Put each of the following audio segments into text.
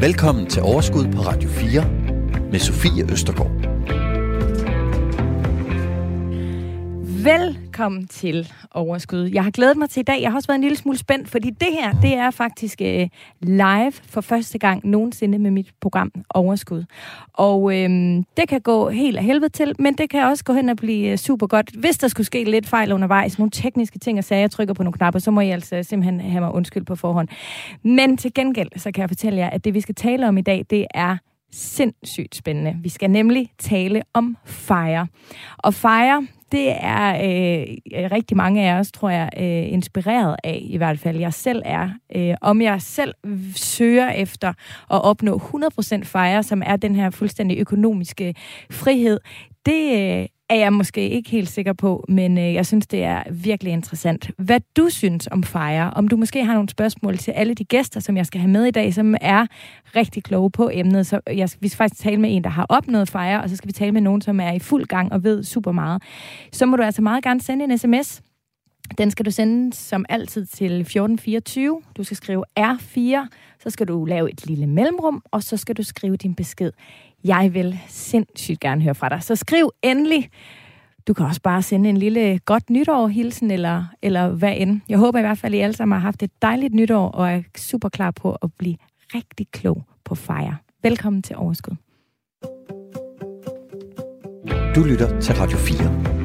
Velkommen til Overskud på Radio 4 med Sofie Østergaard. Vel Velkommen til Overskud. Jeg har glædet mig til i dag. Jeg har også været en lille smule spændt, fordi det her, det er faktisk øh, live for første gang nogensinde med mit program Overskud. Og øh, det kan gå helt af helvede til, men det kan også gå hen og blive øh, super godt. Hvis der skulle ske lidt fejl undervejs, nogle tekniske ting og sager, jeg trykker på nogle knapper, så må I altså simpelthen have mig undskyld på forhånd. Men til gengæld, så kan jeg fortælle jer, at det vi skal tale om i dag, det er sindssygt spændende. Vi skal nemlig tale om FIRE. Og FIRE, det er øh, rigtig mange af os, tror jeg, øh, inspireret af, i hvert fald jeg selv er. Øh, om jeg selv søger efter at opnå 100% fejre, som er den her fuldstændig økonomiske frihed, det øh, er jeg måske ikke helt sikker på, men øh, jeg synes, det er virkelig interessant. Hvad du synes om FIRE, om du måske har nogle spørgsmål til alle de gæster, som jeg skal have med i dag, som er rigtig kloge på emnet. Så jeg, vi skal faktisk tale med en, der har opnået FIRE, og så skal vi tale med nogen, som er i fuld gang og ved super meget. Så må du altså meget gerne sende en sms. Den skal du sende som altid til 1424. Du skal skrive R4, så skal du lave et lille mellemrum, og så skal du skrive din besked. Jeg vil sindssygt gerne høre fra dig. Så skriv endelig. Du kan også bare sende en lille godt nytår-hilsen, eller, eller hvad end. Jeg håber i hvert fald, at I alle sammen har haft et dejligt nytår, og er super klar på at blive rigtig klog på fejre. Velkommen til Overskud. Du lytter til Radio 4.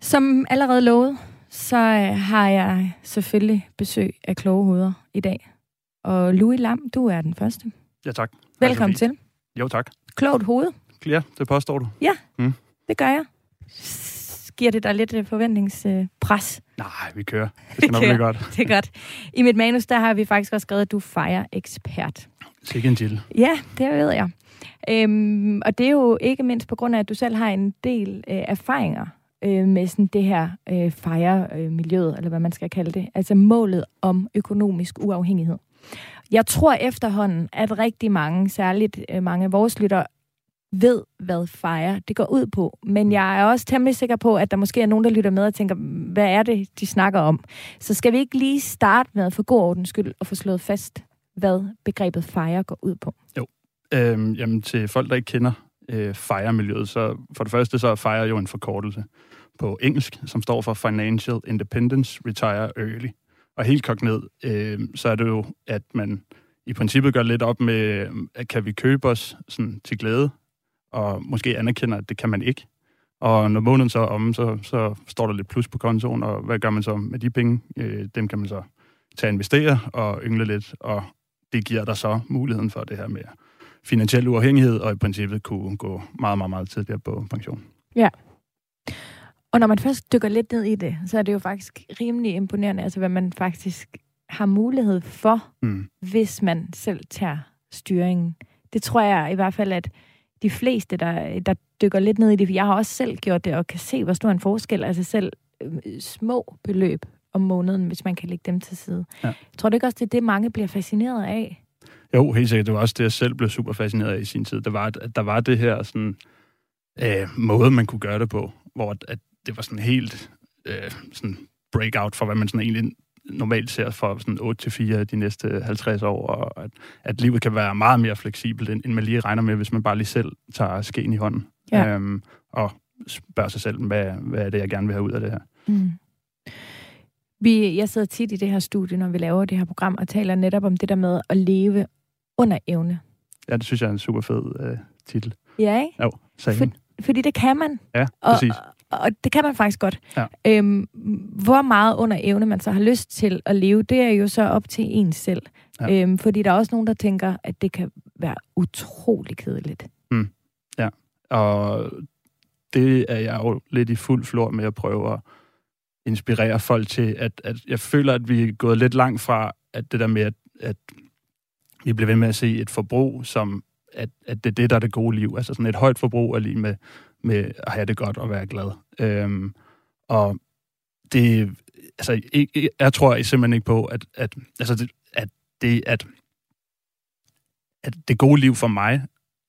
Som allerede lovet, så øh, har jeg selvfølgelig besøg af kloge hoveder i dag. Og Louis Lam, du er den første. Ja, tak. Velkommen til. Jo, tak. Klogt hoved. Ja, det påstår du. Ja, Mm. det gør jeg. Giver det dig lidt øh, forventningspres? Nej, vi kører. Det skal nok blive godt. Det er godt. I mit manus, der har vi faktisk også skrevet, at du fejrer ekspert. Sikke en chill. Ja, det ved jeg. Øhm, og det er jo ikke mindst på grund af, at du selv har en del øh, erfaringer øh, med sådan det her øh, fejre-miljøet, eller hvad man skal kalde det. Altså målet om økonomisk uafhængighed. Jeg tror efterhånden, at rigtig mange, særligt øh, mange af vores lytter, ved, hvad fejre det går ud på. Men jeg er også temmelig sikker på, at der måske er nogen, der lytter med og tænker, hvad er det, de snakker om? Så skal vi ikke lige starte med, for god ordens skyld, at få slået fast, hvad begrebet fejre går ud på? Øhm, jamen, til folk, der ikke kender øh, FIRE-miljøet, så for det første, så er FIRE jo en forkortelse på engelsk, som står for Financial Independence Retire Early. Og helt kogt ned, øh, så er det jo, at man i princippet gør lidt op med, at kan vi købe os sådan, til glæde, og måske anerkender, at det kan man ikke. Og når måneden så er om, så, så står der lidt plus på kontoen, og hvad gør man så med de penge? Øh, dem kan man så tage og investere og yngle lidt, og det giver dig så muligheden for det her med finansiel uafhængighed, og i princippet kunne gå meget, meget, meget tidligere på pension. Ja. Og når man først dykker lidt ned i det, så er det jo faktisk rimelig imponerende, altså hvad man faktisk har mulighed for, Mm. hvis man selv tager styringen. Det tror jeg i hvert fald, at de fleste, der, der dykker lidt ned i det, for jeg har også selv gjort det, og kan se, hvor stor en forskel, altså selv øh, små beløb om måneden, hvis man kan lægge dem til side. Ja. Tror du ikke også, det er det, mange bliver fascineret af? Jo, helt sikkert. Det var også det, jeg selv blev super fascineret af i sin tid. Det var, at der var det her sådan, øh, måde, man kunne gøre det på, hvor at, at det var sådan helt øh, sådan breakout for, hvad man sådan egentlig normalt ser for sådan 8-4 de næste 50 år, og at, at livet kan være meget mere fleksibelt, end, end man lige regner med, hvis man bare lige selv tager skeen i hånden. Ja. Øhm, og spørger sig selv, hvad, hvad er det, jeg gerne vil have ud af det her. Mm. Vi, jeg sidder tit i det her studie, når vi laver det her program, og taler netop om det der med at leve under evne. Ja, det synes jeg er en super fed øh, titel. Ja, ikke? Jo, sagen. For, fordi det kan man. Ja, præcis. og, og det kan man faktisk godt. Ja. Øhm, hvor meget under evne man så har lyst til at leve, det er jo så op til en selv. Ja. Ja. Øhm, fordi der er også nogen, der tænker, at det kan være utrolig kedeligt. Og det er jeg jo lidt i fuld flor med at prøve at inspirere folk til, at, at jeg føler, at vi er gået lidt langt fra at det der med, at, at vi bliver ved med at se et forbrug, som at, at det er det, der er det gode liv. Altså sådan et højt forbrug er lige med, med at have det godt og være glad. Øhm, og det, altså, jeg, jeg tror simpelthen ikke på, at, at, altså det, at det, at, at det gode liv for mig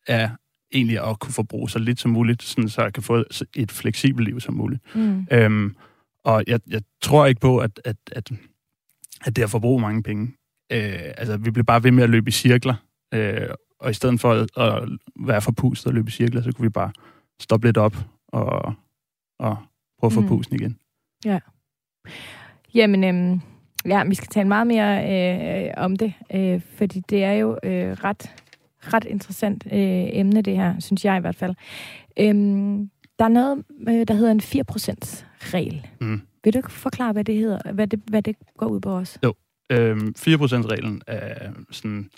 er egentlig at kunne forbruge så lidt som muligt, sådan, så jeg kan få et fleksibelt liv som muligt. Mm. Øhm, og jeg, jeg tror ikke på, at, at, at at det at forbruge mange penge. Øh, altså, vi blev bare ved med at løbe i cirkler, øh, og i stedet for at, at være forpustet og løbe i cirkler, så kunne vi bare stoppe lidt op og, og prøve at få mm. pusten igen. Ja. Jamen, øhm, ja, vi skal tale meget mere øh, om det, øh, fordi det er jo øh, ret, ret interessant øh, emne, det her, synes jeg i hvert fald. Øhm, der er noget, øh, der hedder en 4%-regel. Mm. Vil du forklare, hvad det hedder, hvad det, hvad det går ud på os? Jo, øhm, 4%-reglen er sådan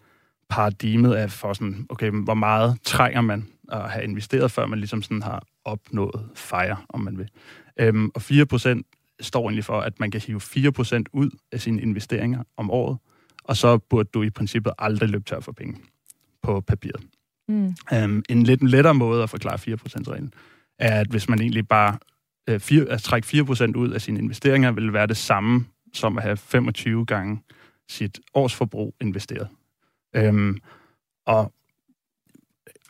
paradigmet af for sådan, okay, hvor meget trænger man at have investeret, før man ligesom sådan har opnået fejre, om man vil. Øhm, og 4% står egentlig for, at man kan hive 4% ud af sine investeringer om året, og så burde du i princippet aldrig løbe tør for penge på papiret. Mm. Øhm, en lidt lettere måde at forklare 4%-reglen er, at hvis man egentlig bare øh, fire, at trække 4% ud af sine investeringer, vil være det samme som at have 25 gange sit årsforbrug investeret. Øhm, og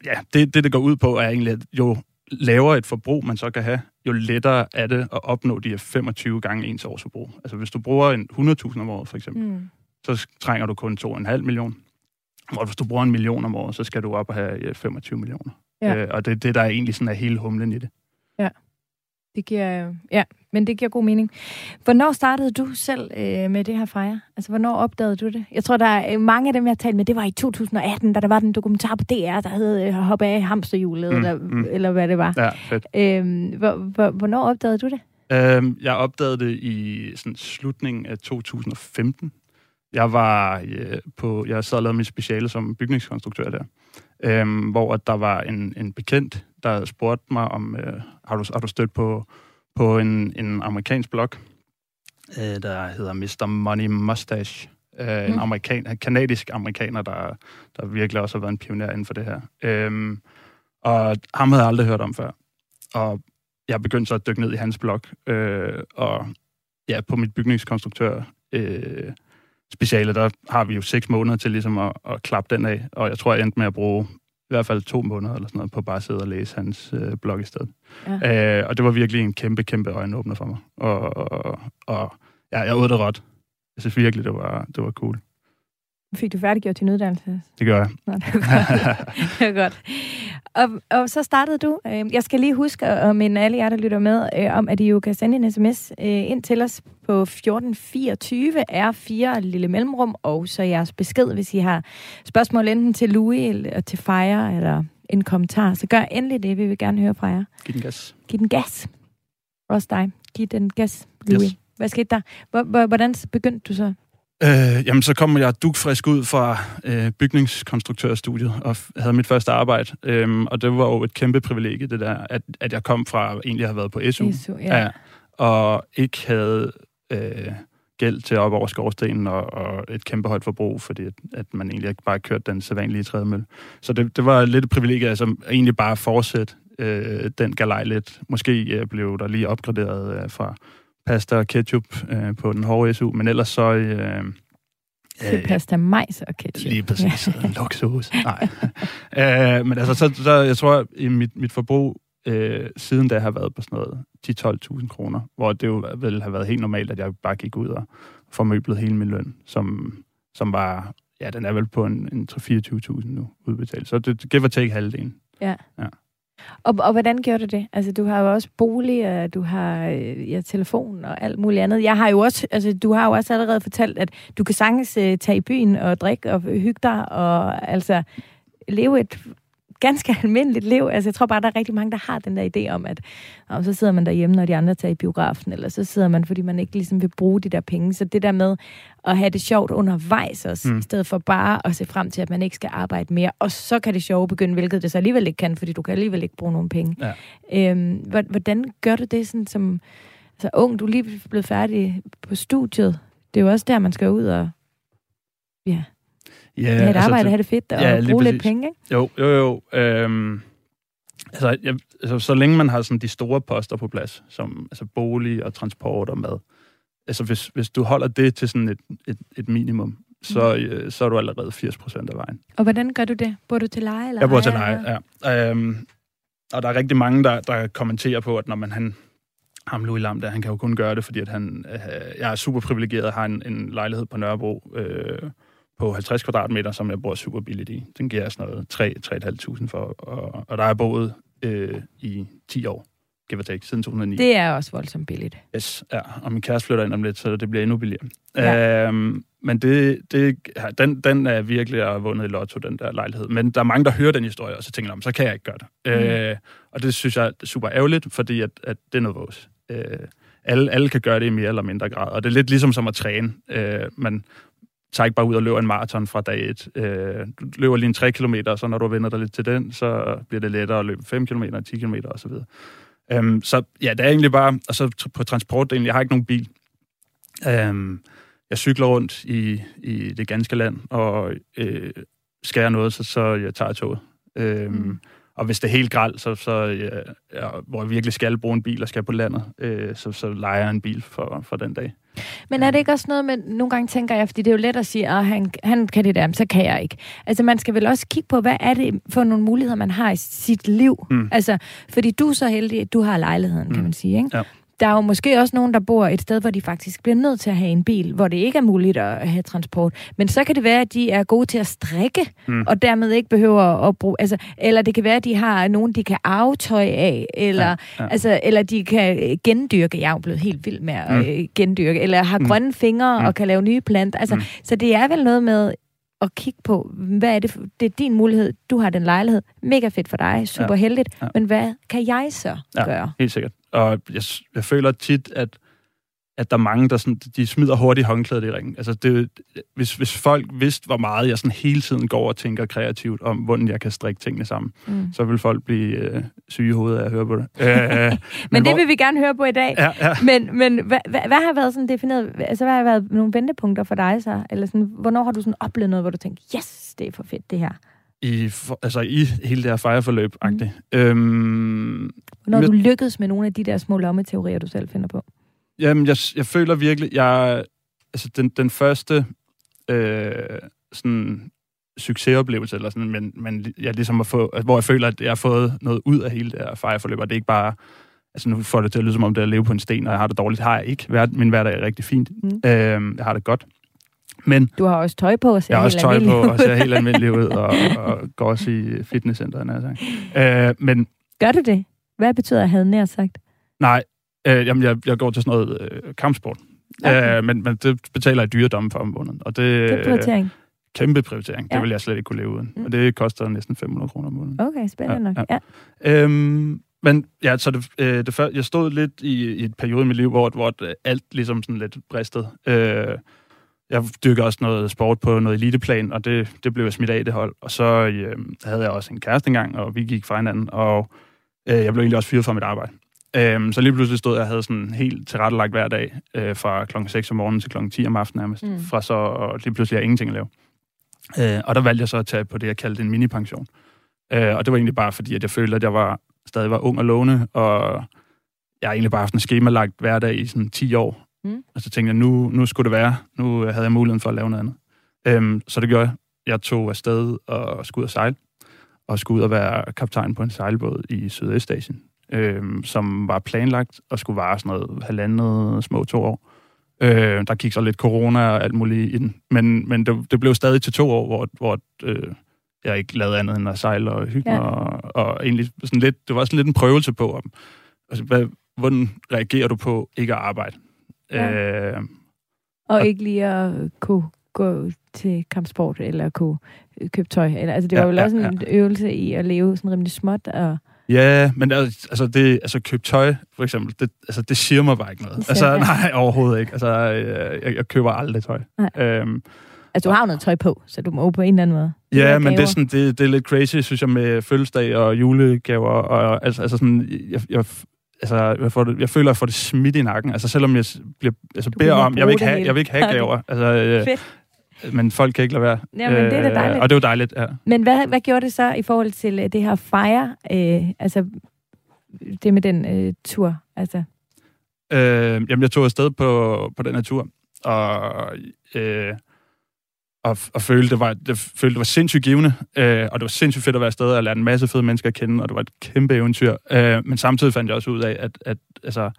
ja, det, det, det går ud på, er egentlig, at jo lavere et forbrug man så kan have, jo lettere er det at opnå de her 25 gange ens årsforbrug. Altså hvis du bruger en 100.000 om året, for eksempel, mm. så trænger du kun 2,5 millioner. Og hvis du bruger en million om året, så skal du op og have 25 millioner. Ja. Øh, og det er det, der er egentlig sådan er hele humlen i det. Ja. Det giver, ja, men det giver god mening. Hvornår startede du selv øh, med det her fejre? Altså, hvornår opdagede du det? Jeg tror, der er øh, mange af dem, jeg har talt med, det var i 2018, da der var den dokumentar på DR, der hed øh, Hoppe af hamsterhjulet, mm, eller, mm. eller hvad det var. Ja, fedt. Øhm, hvor, hvor, hvornår opdagede du det? Øhm, jeg opdagede det i sådan, slutningen af 2015. Jeg var øh, på, jeg sad og lavede mit speciale som bygningskonstruktør der, øhm, hvor der var en, en bekendt, der spurgte mig om, øh, har, du, har du stødt på, på en, en amerikansk blog, øh, der hedder Mr. Money Mustache. Øh, mm. En amerikan, kanadisk amerikaner, der, der virkelig også har været en pioner inden for det her. Øhm, og ham havde jeg aldrig hørt om før. Og jeg begyndte så at dykke ned i hans blog, øh, og ja, på mit bygningskonstruktør øh, speciale, der har vi jo seks måneder til ligesom at, at klappe den af, og jeg tror, jeg endte med at bruge i hvert fald to måneder eller sådan noget, på bare at sidde og læse hans øh, blog i stedet. Ja. Øh, og det var virkelig en kæmpe, kæmpe øjenåbner for mig. Og, og, og ja, jeg åd det råt. Jeg synes virkelig, det var, det var cool. Fik du færdiggjort din uddannelse? Det gør jeg. Nå, det er godt. det er godt. Og, og så startede du. Øh, jeg skal lige huske at minde alle jer, der lytter med, øh, om at I jo kan sende en sms øh, ind til os på 1424 R4 lille mellemrum, og så jeres besked, hvis I har spørgsmål enten til Louis eller til Fire, eller en kommentar. Så gør endelig det, vi vil gerne høre fra jer. Giv den gas. Giv den gas. Også dig. Giv den gas, Louis. Yes. Hvad skete der? Hvordan begyndte du så Øh, jamen, så kom jeg dugfrisk ud fra øh, bygningskonstruktørstudiet og havde mit første arbejde. Øhm, og det var jo et kæmpe privilegie, det der, at, at jeg kom fra egentlig have været på SU. SU ja. Ja, og ikke havde øh, gæld til op over skorstenen og, og et kæmpe højt forbrug, fordi at, at man egentlig ikke bare kørte den sædvanlige trædemølle. Så det, det var lidt et privilegie, altså egentlig bare fortsætte øh, den galej lidt. Måske øh, blev der lige opgraderet øh, fra pasta og ketchup øh, på den hårde SU, men ellers så... Øh, øh, pasta, majs og ketchup. Lige præcis. Luksus. Nej. øh, men altså, så, så jeg tror, at mit, mit forbrug øh, siden da har været på sådan noget 10-12.000 kroner, hvor det jo vel har været helt normalt, at jeg bare gik ud og formøblet hele min løn, som, som var, ja, den er vel på en, en 3-24.000 nu udbetalt. Så det, det giver take halvdelen. Ja. ja. Og, og hvordan gjorde du det? Altså, du har jo også bolig, og du har øh, ja, telefon og alt muligt andet. Jeg har jo også, altså, du har jo også allerede fortalt, at du kan sagtens uh, tage i byen og drikke og hygge dig, og altså leve et ganske almindeligt liv. Altså, jeg tror bare, der er rigtig mange, der har den der idé om, at og så sidder man derhjemme, når de andre tager i biografen, eller så sidder man, fordi man ikke ligesom vil bruge de der penge. Så det der med at have det sjovt undervejs også, mm. i stedet for bare at se frem til, at man ikke skal arbejde mere. Og så kan det sjove begynde, hvilket det så alligevel ikke kan, fordi du kan alligevel ikke bruge nogen penge. Ja. Øhm, hvordan gør du det sådan som altså, ung? Du er lige blevet færdig på studiet. Det er jo også der, man skal ud og ja, Ja, have et altså, arbejde, have det fedt og ja, bruge lidt penge, ikke? Jo, jo, jo. Øhm, altså, jeg, altså, så længe man har sådan de store poster på plads, som altså bolig og transport og mad, altså hvis, hvis du holder det til sådan et, et, et minimum, så, mm. øh, så er du allerede 80 procent af vejen. Og hvordan gør du det? Bor du til leje? Eller jeg bor til leje, ja. Øhm, og der er rigtig mange, der, der kommenterer på, at når man han ham Louis Lam der, han kan jo kun gøre det, fordi at han, øh, jeg er super privilegeret og har en, en lejlighed på Nørrebro øh, på 50 kvadratmeter, som jeg bor super billigt i. Den giver jeg sådan noget 3-3.500 for, og, og der er boet øh, i 10 år give or take, siden 2009. Det er også voldsomt billigt. Yes, ja. Og min kæreste flytter ind om lidt, så det bliver endnu billigere. Ja. Øhm, men det, det, den, den er virkelig at vundet i lotto, den der lejlighed. Men der er mange, der hører den historie, og så tænker de, så kan jeg ikke gøre det. Mm. Øh, og det synes jeg er super ærgerligt, fordi at, at det er noget vores. Øh, alle, alle kan gøre det i mere eller mindre grad. Og det er lidt ligesom som at træne. Øh, man tager ikke bare ud og løber en maraton fra dag et. Øh, du løber lige en 3 km, så når du vender dig lidt til den, så bliver det lettere at løbe 5 km, 10 km osv. Øhm, så ja, det er egentlig bare, og så på transportdelen, jeg har ikke nogen bil. Øhm, jeg cykler rundt i, i det ganske land, og øh, skal jeg noget, så, så jeg tager toget. Øhm, mm. Og hvis det er helt gralt, så, så ja, ja, hvor jeg virkelig skal bruge en bil og skal på landet, øh, så, så leger jeg en bil for, for den dag. Men er det ikke også noget med, nogle gange tænker jeg, fordi det er jo let at sige, at han, han kan det der, så kan jeg ikke. Altså man skal vel også kigge på, hvad er det for nogle muligheder, man har i sit liv. Mm. Altså, fordi du er så heldig, at du har lejligheden, mm. kan man sige, ikke? Ja der er jo måske også nogen, der bor et sted, hvor de faktisk bliver nødt til at have en bil, hvor det ikke er muligt at have transport. Men så kan det være, at de er gode til at strikke, mm. og dermed ikke behøver at bruge... Altså, eller det kan være, at de har nogen, de kan aftøj af, eller, ja, ja. Altså, eller de kan gendyrke. Jeg er jo blevet helt vild med at mm. Øh, gendyrke. Eller har mm. grønne fingre mm. og kan lave nye planter. Altså, mm. Så det er vel noget med at kigge på, hvad er det, for, det er din mulighed, du har den lejlighed, mega fedt for dig, super ja. heldigt, ja. men hvad kan jeg så ja, gøre? helt sikkert. Og jeg, jeg føler tit, at, at der er mange, der sådan, de smider hurtigt håndklædet i ringen. Altså det, hvis, hvis folk vidste, hvor meget jeg sådan hele tiden går og tænker kreativt om, hvordan jeg kan strikke tingene sammen, mm. så vil folk blive øh, syge i hovedet af at høre på det. øh, men, men det hvor... vil vi gerne høre på i dag. Ja, ja. Men, men hvad, hvad, hvad har været sådan defineret, altså hvad har været nogle vendepunkter for dig så? Eller sådan, hvornår har du sådan oplevet noget, hvor du tænker, yes, det er for fedt det her? I, for, altså i hele det her fejreforløb mm. øhm, Når du lykkedes med nogle af de der små lommeteorier, du selv finder på? Jamen, jeg, jeg føler virkelig, jeg, altså den, den første øh, sådan succesoplevelse, eller sådan, men, men jeg ligesom at få, hvor jeg føler, at jeg har fået noget ud af hele det her fejreforløb, og det er ikke bare, altså nu får det til at lyde som om, det er at leve på en sten, og jeg har det dårligt, har jeg ikke. Min hverdag er rigtig fint. Mm. Øh, jeg har det godt. Men du har også tøj på og ser Jeg har også tøj på og ser helt almindelig ud, og, og går også i fitnesscenteret, altså. øh, men... Gør du det? Hvad betyder at have nær sagt? Nej, øh, jamen, jeg, jeg går til sådan noget øh, kampsport. Okay. Øh, men, men det betaler jeg dyredomme for om måneden. Og det, det er prioritering. Øh, kæmpe prioritering. Ja. Det vil jeg slet ikke kunne leve uden. Mm. Og det koster næsten 500 kroner om måneden. Okay, spændende ja, nok. Ja. Ja. Øhm, men ja, så det, øh, det før, jeg stod lidt i, i et periode i mit liv, hvor, hvor alt ligesom sådan lidt bristede. Øh, jeg dykker også noget sport på noget eliteplan, og det, det blev jeg smidt af det hold. Og så øh, havde jeg også en kæreste engang, og vi gik fra hinanden, og øh, jeg blev egentlig også fyret fra mit arbejde. Øh, så lige pludselig stod jeg og havde sådan helt tilrettelagt hver dag, øh, fra klokken 6 om morgenen til klokken 10 om aftenen nærmest, mm. fra så og lige pludselig har ingenting at lave. Øh, og der valgte jeg så at tage på det, jeg kaldte en mini-pension. Øh, og det var egentlig bare fordi, at jeg følte, at jeg var, stadig var ung og lovende, og jeg har egentlig bare haft en skemalagt hverdag i sådan 10 år, Mm. Og så tænkte jeg, nu, nu skulle det være. Nu havde jeg muligheden for at lave noget andet. Øhm, så det gjorde jeg. Jeg tog afsted og skulle ud og sejle. Og skulle ud og være kaptajn på en sejlbåd i Sydøstasien, øhm, som var planlagt og skulle vare sådan noget halvandet små to år. Øh, der gik så lidt corona og alt muligt i den. Men, men det, det blev stadig til to år, hvor, hvor øh, jeg ikke lavede andet end at sejle og hygge ja. og, og egentlig sådan lidt, det var sådan lidt en prøvelse på, om, altså, hvad, hvordan reagerer du på ikke at arbejde? Ja. Øh, og, og ikke lige at kunne gå til kampsport, eller kunne købe tøj. Eller, altså, det var ja, også ja, en ja. øvelse i at leve sådan rimelig småt. Og... Ja, men altså, det, altså købe tøj, for eksempel, det, altså, det siger mig bare ikke noget. Altså, nej, overhovedet ikke. Altså, jeg, jeg køber aldrig tøj. Øhm, Altså, du har jo noget tøj på, så du må på en eller anden måde. Ja, men det er, sådan, det, det er lidt crazy, synes jeg, med fødselsdag og julegaver. Og, altså, altså sådan, jeg, jeg, altså, jeg, får det, jeg føler, at jeg får det smidt i nakken. Altså, selvom jeg bliver, altså, beder om, jeg vil, ikke have, jeg vil ikke have gaver. Altså, øh, Fedt. Men folk kan ikke lade være. Ja, men det er da øh, dejligt. Og det er jo dejligt, ja. Men hvad, hvad gjorde det så i forhold til øh, det her fire? Øh, altså, det med den øh, tur? Altså. Øh, jamen, jeg tog afsted på, på den her tur, og øh, og, og følte, det var, det, følte, det var sindssygt givende, øh, og det var sindssygt fedt at være afsted og lære en masse fede mennesker at kende, og det var et kæmpe eventyr. Øh, men samtidig fandt jeg også ud af, at, at altså,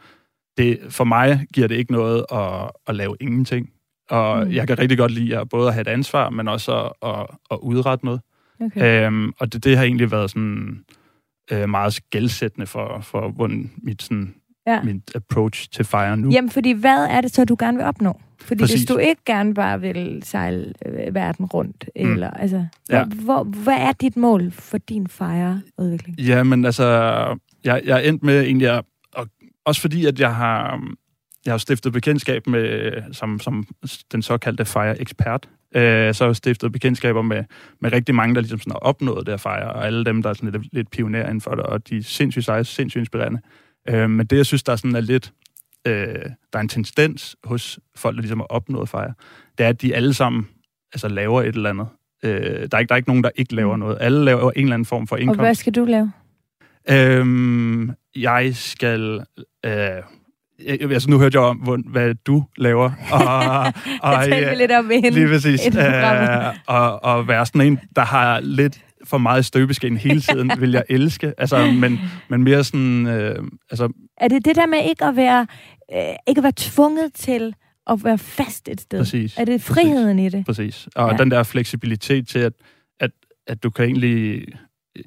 det, for mig giver det ikke noget at, at lave ingenting. Og mm. jeg kan rigtig godt lide at både at have et ansvar, men også at, at, at udrette noget. Okay. Øhm, og det, det har egentlig været sådan øh, meget skældsættende for, for hvordan mit, sådan, ja. mit approach til Fire nu. Jamen, fordi hvad er det så, du gerne vil opnå? Fordi Præcis. hvis du ikke gerne bare vil sejle øh, verden rundt, mm. eller altså, ja. hvor, hvad er dit mål for din Fire-udvikling? Jamen, altså, jeg, jeg er endt med egentlig at, og også fordi, at jeg har, jeg har stiftet bekendtskab med, som, som den såkaldte Fire-ekspert, øh, så har jeg stiftet bekendtskaber med, med rigtig mange, der ligesom sådan har opnået det at fejre, og alle dem, der er sådan lidt, lidt pionerer inden for det, og de er sindssygt seje, sindssygt inspirerende. Øh, men det, jeg synes, der er sådan er lidt, øh, der er en tendens hos folk, der ligesom har opnået fejre, det er, at de alle sammen altså, laver et eller andet. Øh, der, er ikke, der er ikke nogen, der ikke laver mm. noget. Alle laver en eller anden form for indkomst. Og hvad skal du lave? Øhm, jeg skal... Øh, altså nu hørte jeg om, hvad du laver. Og, og, jeg talte lidt om hende. Lige præcis. Øh, og, og være sådan en, der har lidt for meget støbeskeen hele tiden, vil jeg elske. Altså, men, men mere sådan... Øh, altså, er det det der med ikke at være, øh, ikke at være tvunget til at være fast et sted? Præcis. Er det friheden præcis, i det? Præcis. Og ja. den der fleksibilitet til, at, at, at du kan egentlig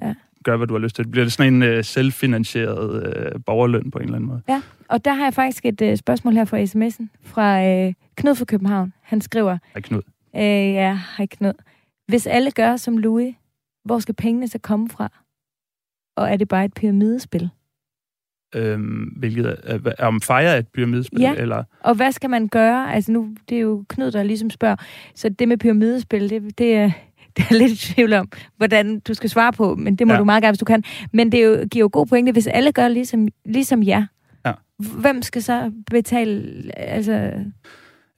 ja. gøre, hvad du har lyst til. Det bliver sådan en øh, selvfinansieret øh, borgerløn på en eller anden måde. Ja, og der har jeg faktisk et øh, spørgsmål her fra sms'en fra øh, Knud fra København. Han skriver... Hej Knud. Øh, ja, hej Knud. Hvis alle gør som Louis, hvor skal pengene så komme fra? Og er det bare et pyramidespil? Øhm, hvilket er, er om fejre et pyramidespil? Ja, eller? og hvad skal man gøre? Altså nu, det er jo Knud, der ligesom spørger. Så det med pyramidespil, det, det er, det er lidt i tvivl om, hvordan du skal svare på, men det må ja. du meget gerne, hvis du kan. Men det er jo, giver jo god pointe, hvis alle gør ligesom, ligesom jer. Ja. Hvem skal så betale, altså...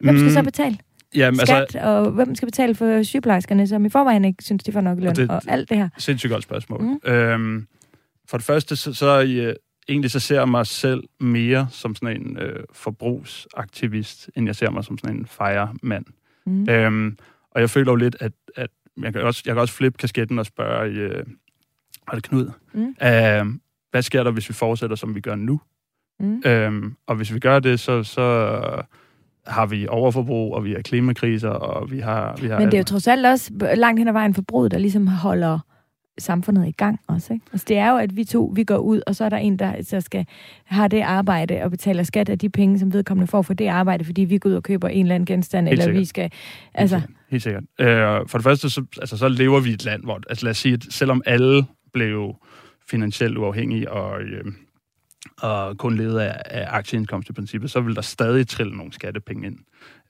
Hvem skal mm. så betale? Jamen, altså- skat, altså, og hvem skal betale for sygeplejerskerne, som i forvejen ikke synes, de får nok løn, og, det, og alt det her? Sindssygt godt spørgsmål. Mm. Øhm, for det første, så, så uh, egentlig så ser jeg mig selv mere som sådan en uh, forbrugsaktivist, end jeg ser mig som sådan en fejremand. Mm. Øhm, og jeg føler jo lidt, at, at jeg, kan også, jeg kan også flippe kasketten og spørge, uh, er det Knud? Mm. Uh, hvad sker der, hvis vi fortsætter, som vi gør nu? Mm. Øhm, og hvis vi gør det, så, så har vi overforbrug, og vi har klimakriser, og vi har... Vi har Men det er jo trods alt også langt hen ad vejen forbruget, der ligesom holder samfundet i gang også, ikke? Altså det er jo, at vi to, vi går ud, og så er der en, der så skal have det arbejde og betaler skat af de penge, som vedkommende får for det arbejde, fordi vi går ud og køber en eller anden genstand, Helt eller sikkert. vi skal... Altså... Helt sikkert. Helt sikkert. Øh, for det første, så, altså, så lever vi i et land, hvor... Altså lad os sige, at selvom alle blev finansielt uafhængige og... Øh, og kun levede af, af aktieindkomst i princippet, så vil der stadig trille nogle skattepenge ind.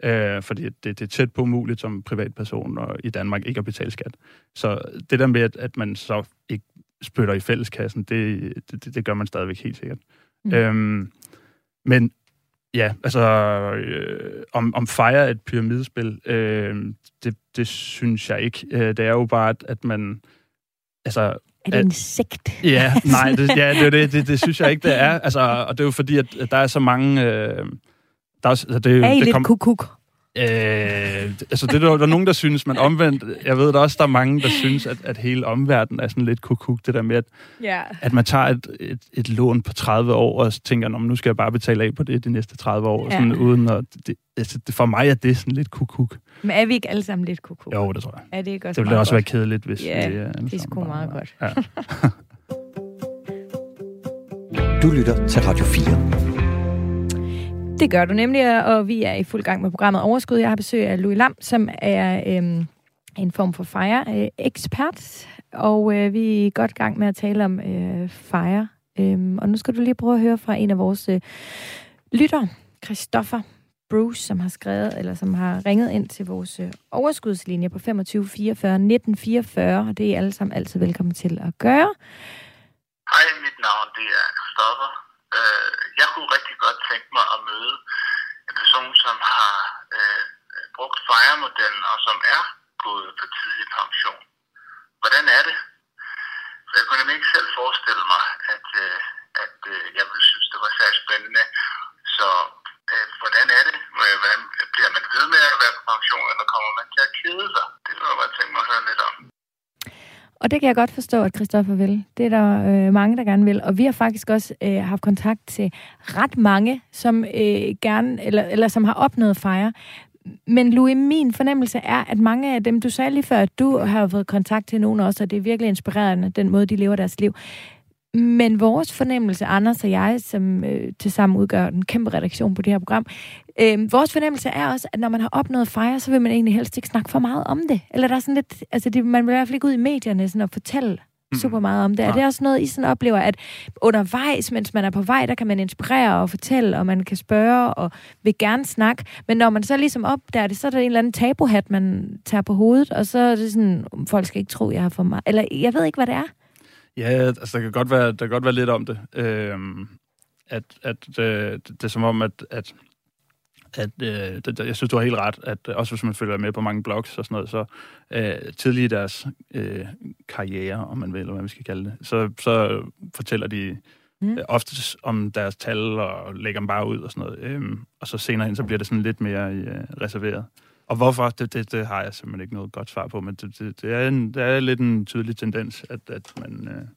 Øh, fordi det, det er tæt på umuligt som privatperson og i Danmark ikke at betale skat. Så det der med, at, at man så ikke spytter i fælleskassen, det, det, det gør man stadigvæk helt sikkert. Mm. Øhm, men ja, altså øh, om, om fejre et pyramidespil, øh, det, det synes jeg ikke. Øh, det er jo bare, at, at man altså er det en sekt? Ja, nej, det, ja, det, det, det, det synes jeg ikke, det er. Altså, og det er jo fordi, at der er så mange... Øh, der er, altså, det, er I det lidt kom, kukuk? Øh, altså, det er der, der er nogen, der synes, men omvendt, jeg ved der også, der er mange, der synes, at, at hele omverdenen er sådan lidt kukuk. Det der med, at, yeah. at man tager et, et, et lån på 30 år, og tænker, nu skal jeg bare betale af på det de næste 30 år, yeah. sådan, uden at... Det, altså, det, for mig er det sådan lidt kukuk. Men er vi ikke alle sammen lidt kukuk? Jo, det tror jeg. Er det ikke også Det ville også godt? være kedeligt, hvis yeah, vi... Ja, det er sgu meget godt. Ja. du lytter til Radio 4. Det gør du nemlig, og vi er i fuld gang med programmet Overskud. Jeg har besøg af Louis Lam, som er øhm, en form for FIRE-ekspert, øh, og øh, vi er godt gang med at tale om øh, FIRE. Øhm, og nu skal du lige prøve at høre fra en af vores øh, lytter, Christoffer Bruce, som har skrevet, eller som har ringet ind til vores øh, overskudslinje på 25 44 19 44, og det er I alle sammen altid velkommen til at gøre. Hej, mit navn det er Christoffer. Øh, jeg kunne rigtig godt tænke mig at møde en person, som har øh, brugt FIRE-modellen og som er gået på tidlig pension. Hvordan er det? For jeg kunne nemlig ikke selv forestille mig, at, øh, at øh, jeg ville synes, det var særlig spændende. Så øh, hvordan er det? Hvordan, bliver man ved med at være på pension, eller kommer man til at kede sig? Det var jeg godt tænke mig at høre lidt om. Og det kan jeg godt forstå, at Christoffer vil. Det er der øh, mange, der gerne vil. Og vi har faktisk også øh, haft kontakt til ret mange, som øh, gerne, eller, eller som har opnået fejre. Men Louis, min fornemmelse er, at mange af dem, du sagde lige før, at du har fået kontakt til nogen også, og det er virkelig inspirerende, den måde, de lever deres liv. Men vores fornemmelse, Anders og jeg, som øh, til sammen udgør en kæmpe redaktion på det her program, øh, vores fornemmelse er også, at når man har opnået fejre, så vil man egentlig helst ikke snakke for meget om det. Eller der er sådan lidt, altså det, man vil i hvert fald ikke ud i medierne sådan at fortælle mm. super meget om det. Er det også noget, I sådan oplever, at undervejs, mens man er på vej, der kan man inspirere og fortælle, og man kan spørge og vil gerne snakke. Men når man så ligesom opdager det, så er der en eller anden tabuhat, man tager på hovedet, og så er det sådan, folk skal ikke tro, jeg har for meget. Eller jeg ved ikke, hvad det er. Ja, altså der kan godt være, der kan godt være lidt om det. Øhm, at, at øh, det, det er som om, at, at at øh, det, jeg synes, du har helt ret, at øh, også hvis man følger med på mange blogs og sådan noget, så øh, tidligt i deres øh, karriere, om man vil, eller hvad vi skal kalde det, så, så fortæller de mm. øh, ofte om deres tal og lægger dem bare ud og sådan noget. Øhm, og så senere hen, så bliver det sådan lidt mere øh, reserveret. Og hvorfor, det, det, det har jeg simpelthen ikke noget godt svar på, men det, det, det, er, en, det er lidt en tydelig tendens, at, at man øh,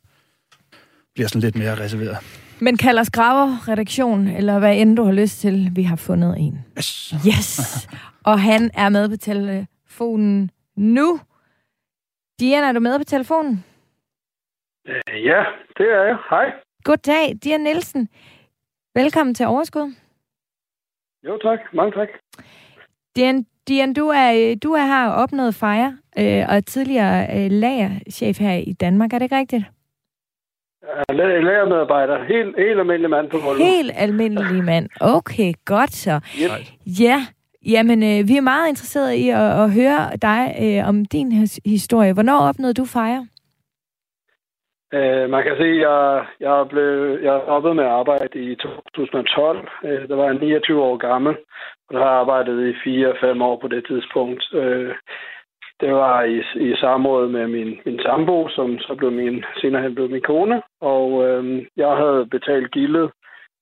bliver sådan lidt mere reserveret. Men kalder Skraver redaktion, eller hvad end du har lyst til, vi har fundet en. Yes! Yes! Og han er med på telefonen nu. Diana, er du med på telefonen? Øh, ja, det er jeg. Hej. Goddag, Diana Nielsen. Velkommen til Overskud. Jo, tak. Mange tak. Dian, Dian du, er, du er her og opnået fejre, øh, og er tidligere øh, lagerchef her i Danmark. Er det ikke rigtigt? Ja, lagermedarbejder. Helt, helt almindelig mand på gulvet. Helt almindelig mand. Okay, godt så. Yep. Ja, jamen øh, vi er meget interesserede i at, at høre dig øh, om din historie. Hvornår opnåede du fejre? Uh, man kan sige, at jeg, jeg, blev, jeg stoppede med at arbejde i 2012. Uh, der var jeg 29 år gammel, og der har arbejdet i 4-5 år på det tidspunkt. Øh, det var i, i samråd med min, min sambo, som så blev min, senere hen blev min kone. Og øh, jeg havde betalt gildet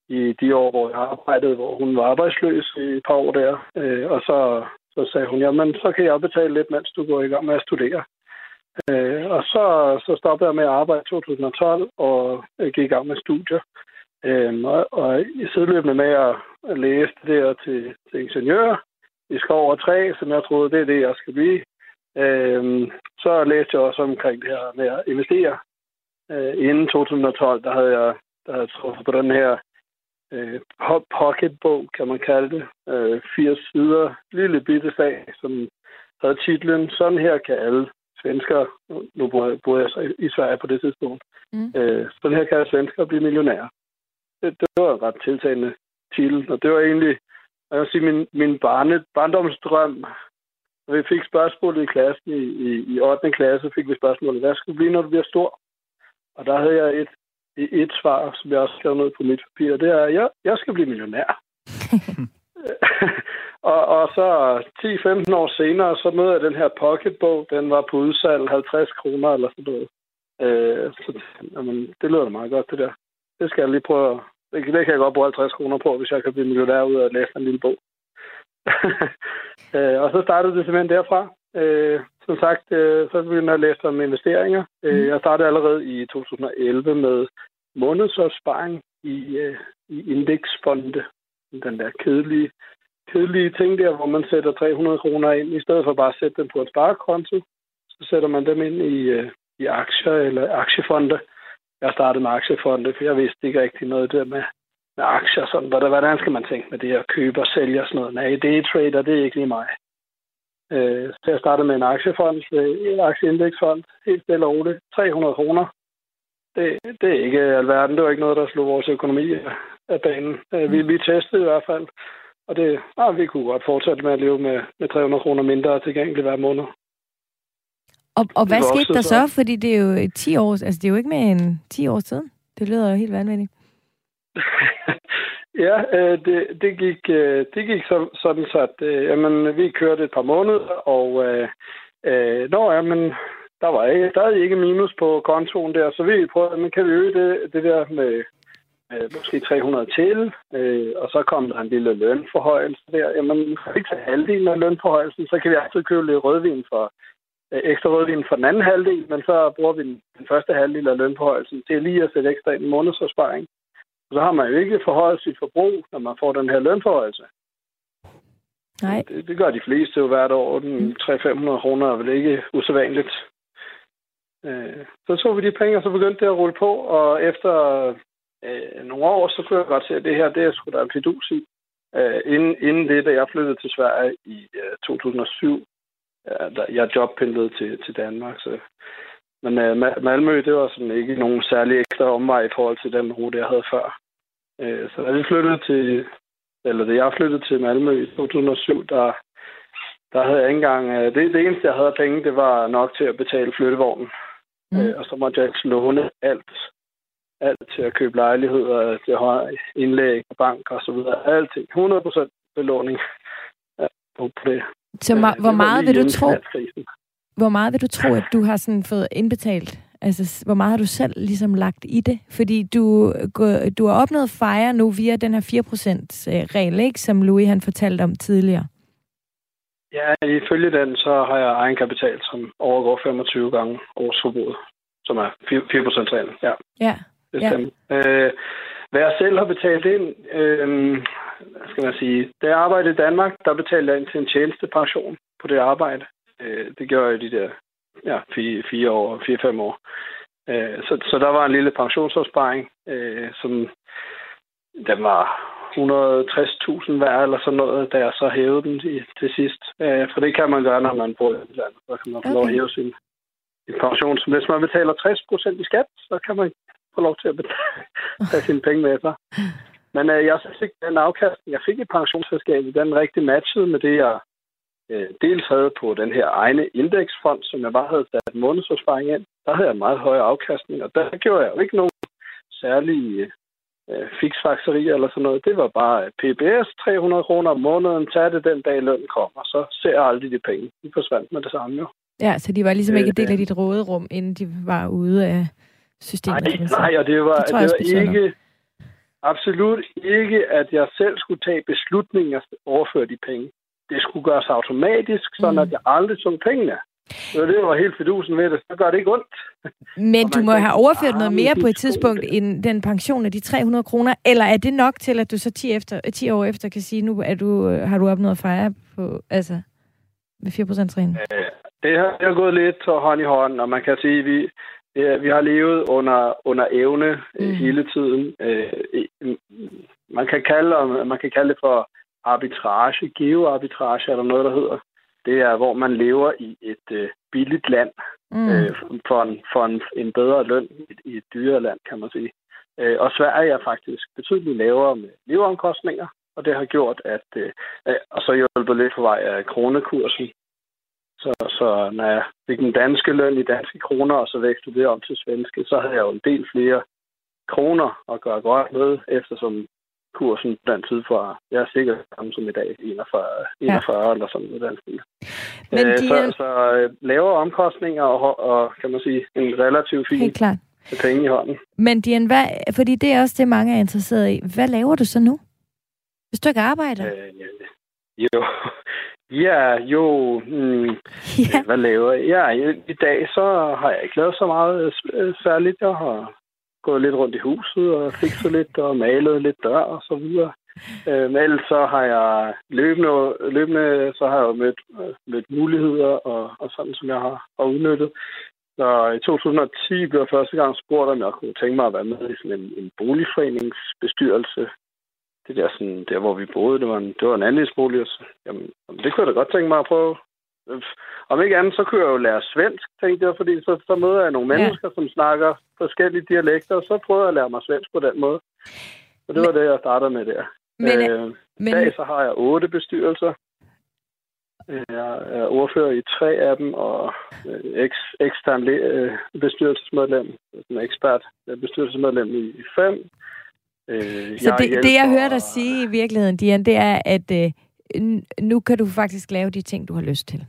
i de år, hvor jeg arbejdede, hvor hun var arbejdsløs i et par år der. Øh, og så, så sagde hun, jamen så kan jeg betale lidt, mens du går i gang med at studere. Øh, og så, så stoppede jeg med at arbejde i 2012 og øh, gik i gang med studier. Øh, og, og i sideløbende med at læse det der til, til ingeniør i skov og træ, som jeg troede, det er det, jeg skal blive, øh, så læste jeg også omkring det her med at investere. Øh, inden 2012, der havde jeg, der havde truffet på den her øh, pocketbog, kan man kalde det. Øh, 80 sider, lille bitte sag, som havde titlen Sådan her kan alle svensker, nu boede jeg så i Sverige på det tidspunkt, mm. øh, sådan her kan svensker blive millionærer. Det, det var en ret tiltagende titel, og det var egentlig, jeg vil sige, min, min barne, barndomsdrøm. Vi fik spørgsmålet i klassen, i, i, i 8. klasse, fik vi spørgsmålet, hvad skal du blive, når du bliver stor? Og der havde jeg et, et svar, som jeg også skrev ned på mit papir, det er, at jeg, jeg skal blive millionær. og, og så 10-15 år senere, så møder jeg den her pocketbog. Den var på udsalg 50 kroner eller sådan noget. Øh, så jamen, det lyder da meget godt, det der. Det skal jeg lige prøve. Det, det kan jeg godt bruge 50 kroner på, hvis jeg kan blive millionær ud af at læse en lille bog. øh, og så startede det simpelthen derfra. Øh, som sagt, øh, så begyndte jeg at læse om investeringer. Øh, mm. jeg startede allerede i 2011 med månedsopsparing i, øh, i indeksfonde den der kedelige, kedelige ting der, hvor man sætter 300 kroner ind, i stedet for bare at sætte dem på en sparekonto, så sætter man dem ind i, øh, i aktier eller aktiefonde. Jeg startede med aktiefonde, for jeg vidste ikke rigtig noget der med, med aktier. Sådan, hvordan, hvordan skal man tænke med det at købe og sælge og sådan noget? Nej, det er trader, det er ikke lige mig. Øh, så jeg startede med en aktiefond, øh, en aktieindeksfond, helt stille og roligt, 300 kroner. Det, det er ikke alverden, det var ikke noget, der slog vores økonomi af banen. Øh, vi, vi testede i hvert fald, og det, ah, vi kunne godt fortsætte med at leve med, med 300 kroner mindre tilgængeligt hver måned. Og, og hvad skete der så? Fordi det er jo 10 år, altså det er jo ikke mere end 10 år siden. Det lyder jo helt vanvittigt. ja, øh, det, det, gik, øh, det gik så, sådan så, at øh, jamen, vi kørte et par måneder, og øh, øh, når jamen, der var ikke, stadig ikke minus på kontoen der, så vi prøvede, men kan vi øge det, det der med øh, måske 300 til, øh, og så kom der en lille lønforhøjelse der. Jamen, ikke så halvdelen af lønforhøjelsen, så kan vi altid købe lidt rødvin for ekstra rødvin for den anden halvdel, men så bruger vi den, den første halvdel af lønforhøjelsen til lige at sætte ekstra i en månedsopsparing. Så har man jo ikke forhøjet sit forbrug, når man får den her lønforhøjelse. Nej. Det, det gør de fleste jo hvert år. Den 300-500 kroner er vel ikke usædvanligt. Øh, så tog vi de penge, og så begyndte det at rulle på, og efter øh, nogle år, så kunne jeg godt se, at det her, det er sgu da en fidus i. Øh, inden, inden det, da jeg flyttede til Sverige i øh, 2007, øh, da jeg jobpendlede til, til Danmark. Så. Men øh, Malmø, det var sådan ikke nogen særlig ekstra omvej i forhold til den rute, jeg havde før. Øh, så da vi flyttede til, eller da jeg flyttede til Malmø i 2007, der, der havde jeg ikke engang... Øh, det, det eneste, jeg havde penge, det var nok til at betale flyttevognen. Mm. Øh, og så måtte jeg låne alt. Alt til at købe lejligheder, til indlæg bank og så videre. Alting. 100% belåning ja, på det. Så ma- hvor meget vil du tro, hvor meget vil du tro, at du har sådan fået indbetalt? Altså, hvor meget har du selv ligesom lagt i det? Fordi du, du har opnået fejre nu via den her 4%-regel, ikke? Som Louis han fortalte om tidligere. Ja, ifølge den, så har jeg egenkapital, som overgår 25 gange årsforbruget, som er 4%-reglen. Ja. ja. Det ja. Øh, hvad jeg selv har betalt ind, øh, skal man sige, da jeg arbejdede i Danmark, der betalte jeg ind til en tjenestepension på det arbejde. Øh, det gjorde jeg de der ja, fire, fire år, fire-fem år. Øh, så, så der var en lille pensionsopsparing, øh, som den var 160.000 hver eller sådan noget, da jeg så hævede den til, til sidst. Øh, for det kan man gøre, når man bor i landet. Så kan man få okay. lov at hæve sin, sin pension. Så hvis man betaler 60% i skat, så kan man få lov til at betale, tage sine penge med sig. Men øh, jeg synes ikke, den afkastning, jeg fik i pensionsselskabet, den rigtig matchede med det, jeg øh, dels havde på den her egne indeksfond, som jeg bare havde sat en månedsopsparing ind. Der havde jeg en meget høj afkastning, og der gjorde jeg jo ikke nogen særlige øh, fiksfakserier eller sådan noget. Det var bare PBS, 300 kroner om måneden, tag det den dag lønnen kommer, så ser jeg aldrig de penge. De forsvandt med det samme jo. Ja, så de var ligesom ikke en del af dit råderum, inden de var ude af systemet? Nej, nej og det var, det, det var ikke, absolut ikke, at jeg selv skulle tage beslutningen at overføre de penge. Det skulle gøres automatisk, så mm. at jeg aldrig tog pengene. Var det, var helt fidusen ved det. Så gør det ikke ondt. Men du må have overført noget mere på et tidspunkt end den pension af de 300 kroner, eller er det nok til, at du så 10, efter, 10 år efter kan sige, nu er du, har du opnået at fejre på, altså, med 4% trin? Øh, det har, det har gået lidt hånd i hånd, og man kan sige, at vi, Ja, vi har levet under, under evne mm. hele tiden. Øh, man, kan kalde, man kan kalde det for arbitrage, geoarbitrage, eller noget, der hedder. Det er, hvor man lever i et øh, billigt land mm. øh, for, en, for en, en bedre løn i, i et dyrere land, kan man sige. Øh, og Sverige er faktisk betydeligt lavere med leveomkostninger, og det har gjort, at... Øh, og så hjulpet lidt på vej af kronekursen, så, så når jeg fik den danske løn i danske kroner, og så vækstede det om til svenske, så havde jeg jo en del flere kroner at gøre godt med, eftersom kursen den tid for, jeg er sikkert samme som i dag, 41, 41 ja. eller sådan noget den Men de, så, så øh, lavere omkostninger og, og, kan man sige, en relativt fin Helt klart. penge i hånden. Men Dian, hvad, fordi det er også det, mange er interesseret i. Hvad laver du så nu? Hvis du ikke arbejder? Øh, jo, Ja, jo. Mm, ja. Hvad laver jeg? Ja, i, dag så har jeg ikke lavet så meget øh, særligt. Jeg har gået lidt rundt i huset og fikset lidt og malet lidt dør og så videre. Øh, men ellers så har jeg løbende, løbende så har jeg mødt, øh, mødt muligheder og, og sådan, som jeg har, har udnyttet. Så i 2010 blev jeg første gang spurgt, om jeg kunne tænke mig at være med i sådan en, en boligforeningsbestyrelse det der, sådan, der hvor vi boede, det var en, det var en andelsbolig. Så, jamen, det kunne jeg da godt tænke mig at prøve. Om ikke andet, så kunne jeg jo lære svensk, tænkte jeg, fordi så, så møder jeg nogle mennesker, ja. som snakker forskellige dialekter, og så prøver jeg at lære mig svensk på den måde. Og det men, var det, jeg startede med der. Men, øh, men, dag så har jeg otte bestyrelser. Jeg er ordfører i tre af dem, og øh, ekstern øh, bestyrelsesmedlem, en ekspert bestyrelsesmedlem i, i fem. Øh, så det, det, jeg hører dig sige i virkeligheden, Dian, det er, at øh, nu kan du faktisk lave de ting, du har lyst til.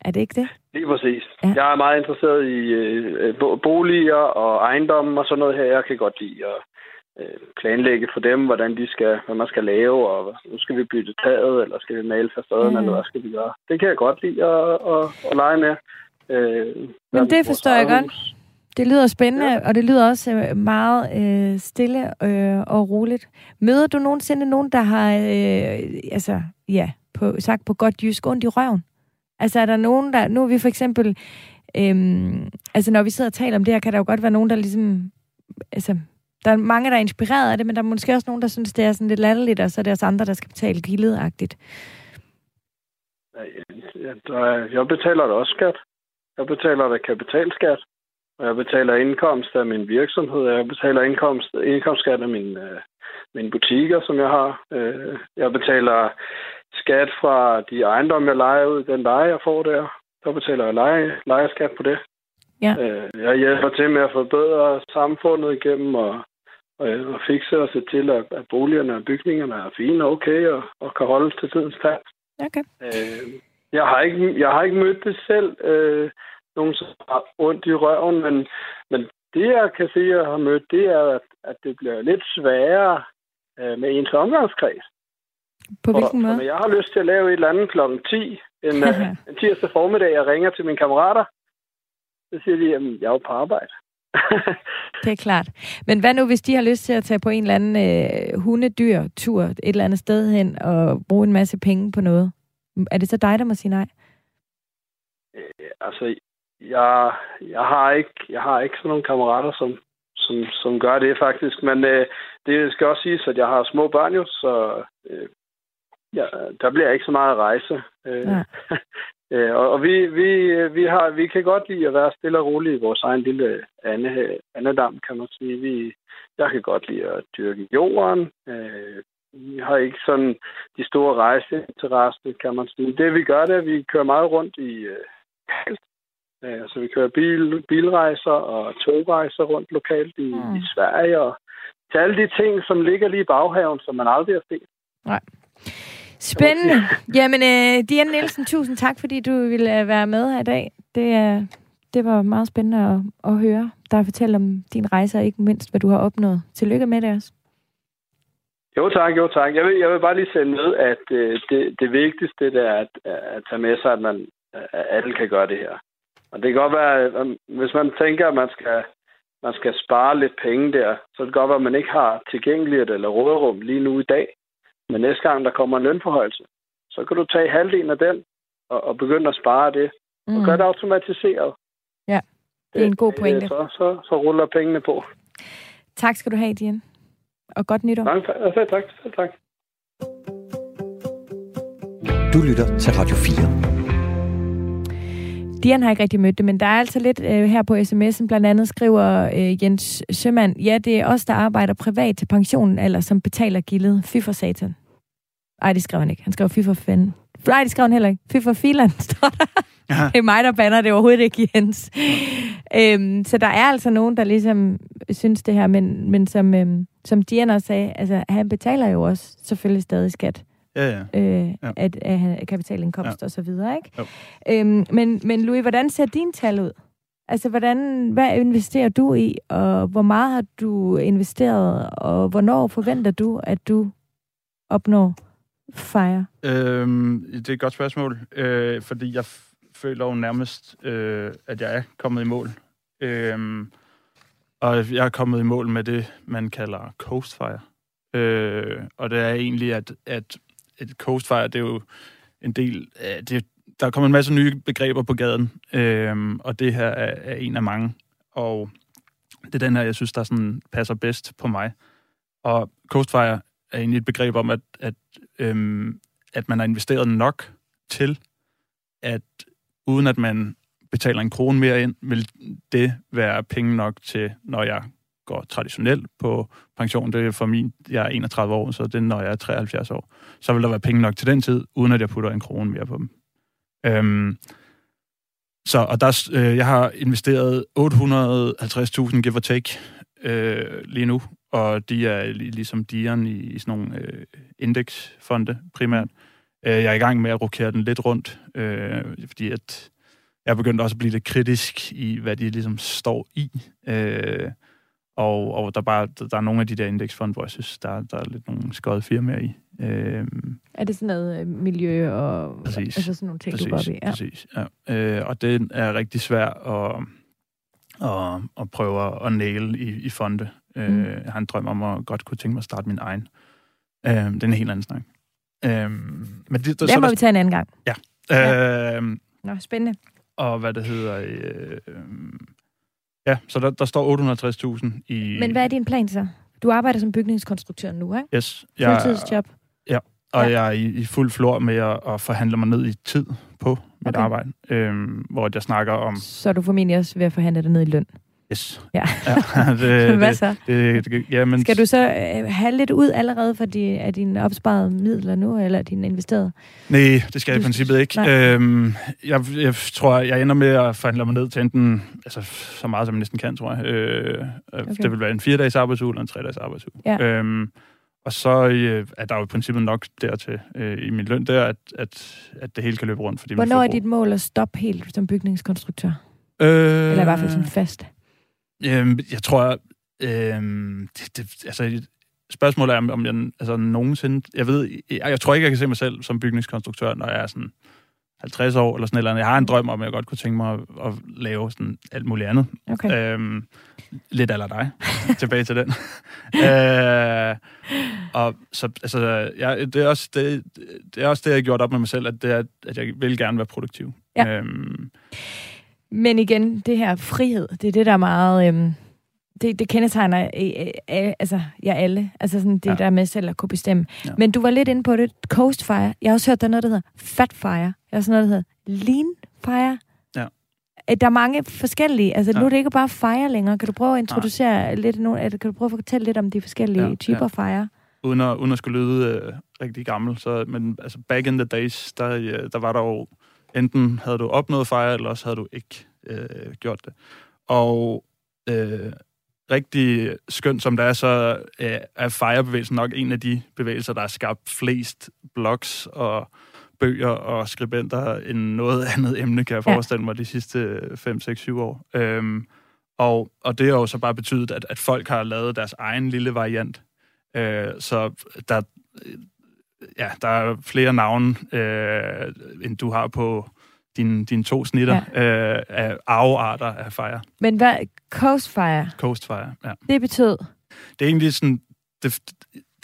Er det ikke det? Lige præcis. Ja. Jeg er meget interesseret i øh, boliger og ejendommen og sådan noget her. Jeg kan godt lide at øh, planlægge for dem, hvordan de skal, hvad man skal lave, og nu skal vi bytte taget, eller skal vi male facaden, mm. eller hvad skal vi gøre. Det kan jeg godt lide at, at, at lege med. Øh, Men det forstår jeg godt. Det lyder spændende, ja. og det lyder også øh, meget øh, stille øh, og roligt. Møder du nogensinde nogen, der har, øh, altså, ja, på, sagt på godt jysk, ondt i røven? Altså, er der nogen, der... Nu er vi for eksempel... Øhm, altså, når vi sidder og taler om det her, kan der jo godt være nogen, der ligesom... Altså, der er mange, der er inspireret af det, men der er måske også nogen, der synes, det er sådan lidt latterligt, og så er det også andre, der skal betale gildet-agtigt. Der, jeg betaler da også skat. Jeg betaler da kapitalskat. Og jeg betaler indkomst af min virksomhed. Jeg betaler indkomst, indkomstskat af mine, øh, mine butikker, som jeg har. Øh, jeg betaler skat fra de ejendomme, jeg leger ud. Den leje, jeg får der. Så betaler jeg leje, lejeskat på det. Ja. Øh, jeg hjælper til med at forbedre samfundet igennem og, og, og fikse og se til, at, at boligerne og bygningerne er fine og okay og, og kan holde til tidens tand. Okay. Øh, jeg, har ikke, jeg har ikke mødt det selv. Øh, nogen, som har ondt i røven, men, men det, jeg kan sige, jeg har mødt, det er, at, at det bliver lidt sværere øh, med ens omgangskreds. På hvilken måde? Og, jeg har lyst til at lave et eller andet kl. 10, en, uh, en tirsdag formiddag, jeg ringer til mine kammerater, så siger de, at jeg er jo på arbejde. det er klart. Men hvad nu, hvis de har lyst til at tage på en eller anden øh, hundedyr-tur et eller andet sted hen og bruge en masse penge på noget? Er det så dig, der må sige nej? Øh, altså, jeg, jeg, har ikke, jeg har ikke sådan nogle kammerater, som, som, som gør det faktisk. Men øh, det skal også siges, at jeg har små børn jo, så øh, ja, der bliver ikke så meget rejse. Øh, ja. øh, og og vi, vi, vi, har, vi kan godt lide at være stille og roligt i vores egen lille ande, andedam, kan man sige. Vi, jeg kan godt lide at dyrke jorden. Øh, vi har ikke sådan de store rejseinteresser, kan man sige. Det vi gør, det er, at vi kører meget rundt i øh. Øh, så vi kører bil, bilrejser og togrejser rundt lokalt i, mm. i Sverige. Og til alle de ting, som ligger lige i baghaven, som man aldrig har set. Nej. Spændende. Jamen, uh, Diane Nielsen, tusind tak, fordi du ville uh, være med her i dag. Det, uh, det var meget spændende at, at høre dig fortælle om din rejse, og ikke mindst, hvad du har opnået. Tillykke med det også. Jo tak, jo tak. Jeg vil, jeg vil bare lige sætte med, at uh, det, det vigtigste det er at, at tage med sig, at, man, at alle kan gøre det her. Og det kan godt være, at hvis man tænker, at man skal, man skal spare lidt penge der, så kan det godt være, at man ikke har tilgængeligt eller råderum lige nu i dag. Men næste gang, der kommer en lønforhøjelse, så kan du tage halvdelen af den og, og begynde at spare det. Mm. Og gøre det automatiseret. Ja, det er en god pointe. Så, så, så ruller pengene på. Tak skal du have, Dian. Og godt nytår. Tak, tak, tak, tak. Du lytter til Radio 4. Dian har ikke rigtig mødt det, men der er altså lidt øh, her på sms'en, blandt andet skriver øh, Jens Sømand, ja, det er os, der arbejder privat til pensionen, eller som betaler gildet. Fy for satan. Ej, det skrev han ikke. Han skrev fy for fanden. Nej, det skrev han heller ikke. Fy for filan, står der. Det er mig, der banner, det er overhovedet ikke Jens. øhm, så der er altså nogen, der ligesom synes det her, men, men som, øhm, som Dian også sagde, altså han betaler jo også selvfølgelig stadig skat. Ja, ja. Øh, ja. At, at kapitalindkomst ja. og så videre, ikke? Jo. Øhm, men, men Louis, hvordan ser din tal ud? Altså, hvordan, hvad investerer du i, og hvor meget har du investeret, og hvornår forventer du, at du opnår FIRE? Øhm, det er et godt spørgsmål, øh, fordi jeg føler jo nærmest, øh, at jeg er kommet i mål. Øh, og jeg er kommet i mål med det, man kalder Coastfire. Øh, og det er egentlig, at, at coastfire, det er jo en del af... Det, der er kommet en masse nye begreber på gaden, øhm, og det her er, er en af mange. Og det er den her, jeg synes, der sådan passer bedst på mig. Og coastfire er egentlig et begreb om, at, at, øhm, at man har investeret nok til, at uden at man betaler en krone mere ind, vil det være penge nok til, når jeg går traditionelt på pension. Det er for min, jeg er 31 år, så det er, når jeg er 73 år. Så vil der være penge nok til den tid, uden at jeg putter en krone mere på dem. Øhm, så, og der, øh, jeg har investeret 850.000 give or take øh, lige nu, og de er ligesom dieren i, i sådan nogle øh, indeksfonde primært. Øh, jeg er i gang med at rokere den lidt rundt, øh, fordi at jeg er begyndt også at blive lidt kritisk i, hvad de ligesom står i. Øh, og, og der, bare, der er nogle af de der indeksfonde, hvor jeg synes, der, der er lidt nogle skøde firmaer i. Øh, Er det sådan noget øh, miljø og Præcis. altså sådan nogle ting, du går op præcis, i? Ja. præcis. Ja. Øh, og det er rigtig svært at, at, at prøve at næle i, i fonde. Øh, Mm. Jeg har en drøm om at godt kunne tænke mig at starte min egen. Øh, det er en helt anden snak. Øh, men det, Det så må der- vi tage en anden gang. Øh, Nå, spændende. og hvad det hedder... Øh, ja, så der, der står 850.000 i... Men hvad er din plan så? Du arbejder som bygningskonstruktør nu, ikke? Yes, jeg, Fuldtidsjob. og Ja. jeg er i, i fuld flor med at, at forhandle mig ned i tid på mit Okay. arbejde, øh, hvor jeg snakker om... Så er du formentlig også ved at forhandle dig ned i løn. Yes. Ja. ja det, Hvad det, så? det, det, ja, men, Skal du så øh, have lidt ud allerede for de, af dine opsparede midler nu, eller dine investerede? Nej, det skal jeg i princippet ikke. Nej. Øhm, jeg, jeg tror, jeg ender med at forhandle mig ned til enten, altså så meget som jeg næsten kan, tror jeg. Øh, okay. Det vil være en fire-dages arbejdsuge eller en tre-dages arbejdsuge. Ja. Øhm, og så øh, er der jo i princippet nok dertil øh, i min løn der, at, at, at det hele kan løbe rundt. Fordi Hvornår er dit mål at stoppe helt som bygningskonstruktør? Øh, Eller i hvert fald sådan fast? Øhm, jeg tror, øhm, det, det, altså, spørgsmålet er, om- jeg altså, nogensinde... Jeg ved, jeg, jeg tror ikke, jeg kan se mig selv som bygningskonstruktør, når jeg er sådan 50 år eller sådan eller andet. Jeg har en drøm om, at jeg godt kunne tænke mig at, at lave sådan alt muligt andet. Okay. Øhm, lidt eller dig. Tilbage til den. øh, og så, altså, jeg, det, er også, det, det er også det, jeg har gjort op med mig selv, at, det er, at jeg vil gerne være produktiv. Ja. Øhm, Men igen, det her frihed, det er det, der er meget... Øhm, det, det kendetegner øh, øh, altså, jer alle. Altså sådan det Ja. ja. der med selv at kunne bestemme. Ja. Ja. Men du var lidt inde på det. Coast Fire. Jeg har også hørt, der er noget, der hedder Fat Fire. Jeg har også noget, der hedder Lean Fire. Ja. Øh, Der er mange forskellige. Altså, Ja. ja. nu er det ikke bare fire længere. Kan du prøve at introducere Nej. lidt nogle, eller kan du prøve at fortælle lidt om de forskellige Ja, ja. typer ja. fire? uden at, uden at skulle lyde øh, rigtig gammel, så, men altså back in the days, der, øh, der var der jo, enten havde du opnået fejre, eller også havde du ikke øh, gjort det. Og øh, rigtig skønt som det er, så øh, er fejrebevægelsen nok en af de bevægelser, der har skabt flest blogs og bøger og skribenter end noget andet emne, kan jeg forestille mig, de sidste 5, 6, 7 år. Øhm, og, og det har jo så bare betydet, at, at folk har lavet deres egen lille variant. Øh, så der, ja, der er flere navne, øh, end du har på dine, dine to snitter ja. øh, af arvearter af fire. Men hvad, Coast Fire, Coast fire, ja. det betød... Det er egentlig sådan... Det,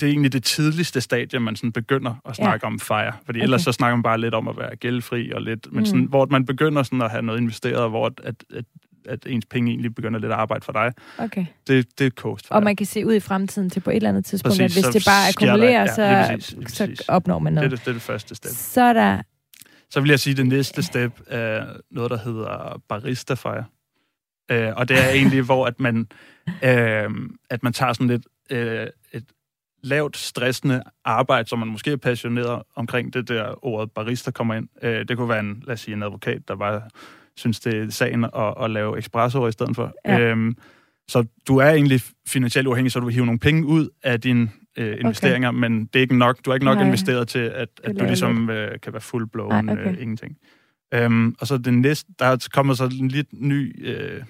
det er egentlig det tidligste stadie, man sådan begynder at snakke ja. om fire. Fordi okay. ellers så snakker man bare lidt om at være gældfri og lidt... Men sådan, Mm. hvor man begynder sådan at have noget investeret, hvor at, at, at, at ens penge egentlig begynder lidt at arbejde for dig, Okay. det, det er coast fire. Og man kan se ud i fremtiden til på et eller andet tidspunkt, Præcis, at hvis det bare der- akkumulerer, ja, så, lige præcis, lige så præcis. opnår man det, er noget. det, det er det første step. Så er der... Så vil jeg sige, at det næste step er noget, der hedder barista fire. Øh, og det er egentlig, hvor at man, øh, at man tager sådan lidt øh, et lavt stressende arbejde, som man måske er passioneret omkring det der ordet barista kommer ind. Øh, det kunne være en, lad os sige, en advokat, der bare synes, det er sagen at, at lave espresso i stedet for. Ja. Øhm, så du er egentlig finansielt uafhængig, så du vil hive nogle penge ud af dine øh, investeringer, okay. men det er ikke nok, du har ikke nok Nej. investeret til, at, at du ligesom øh, kan være full-blown Nej, okay. øh, ingenting. Øhm, og så det næste, der er kommet så en lidt ny øh,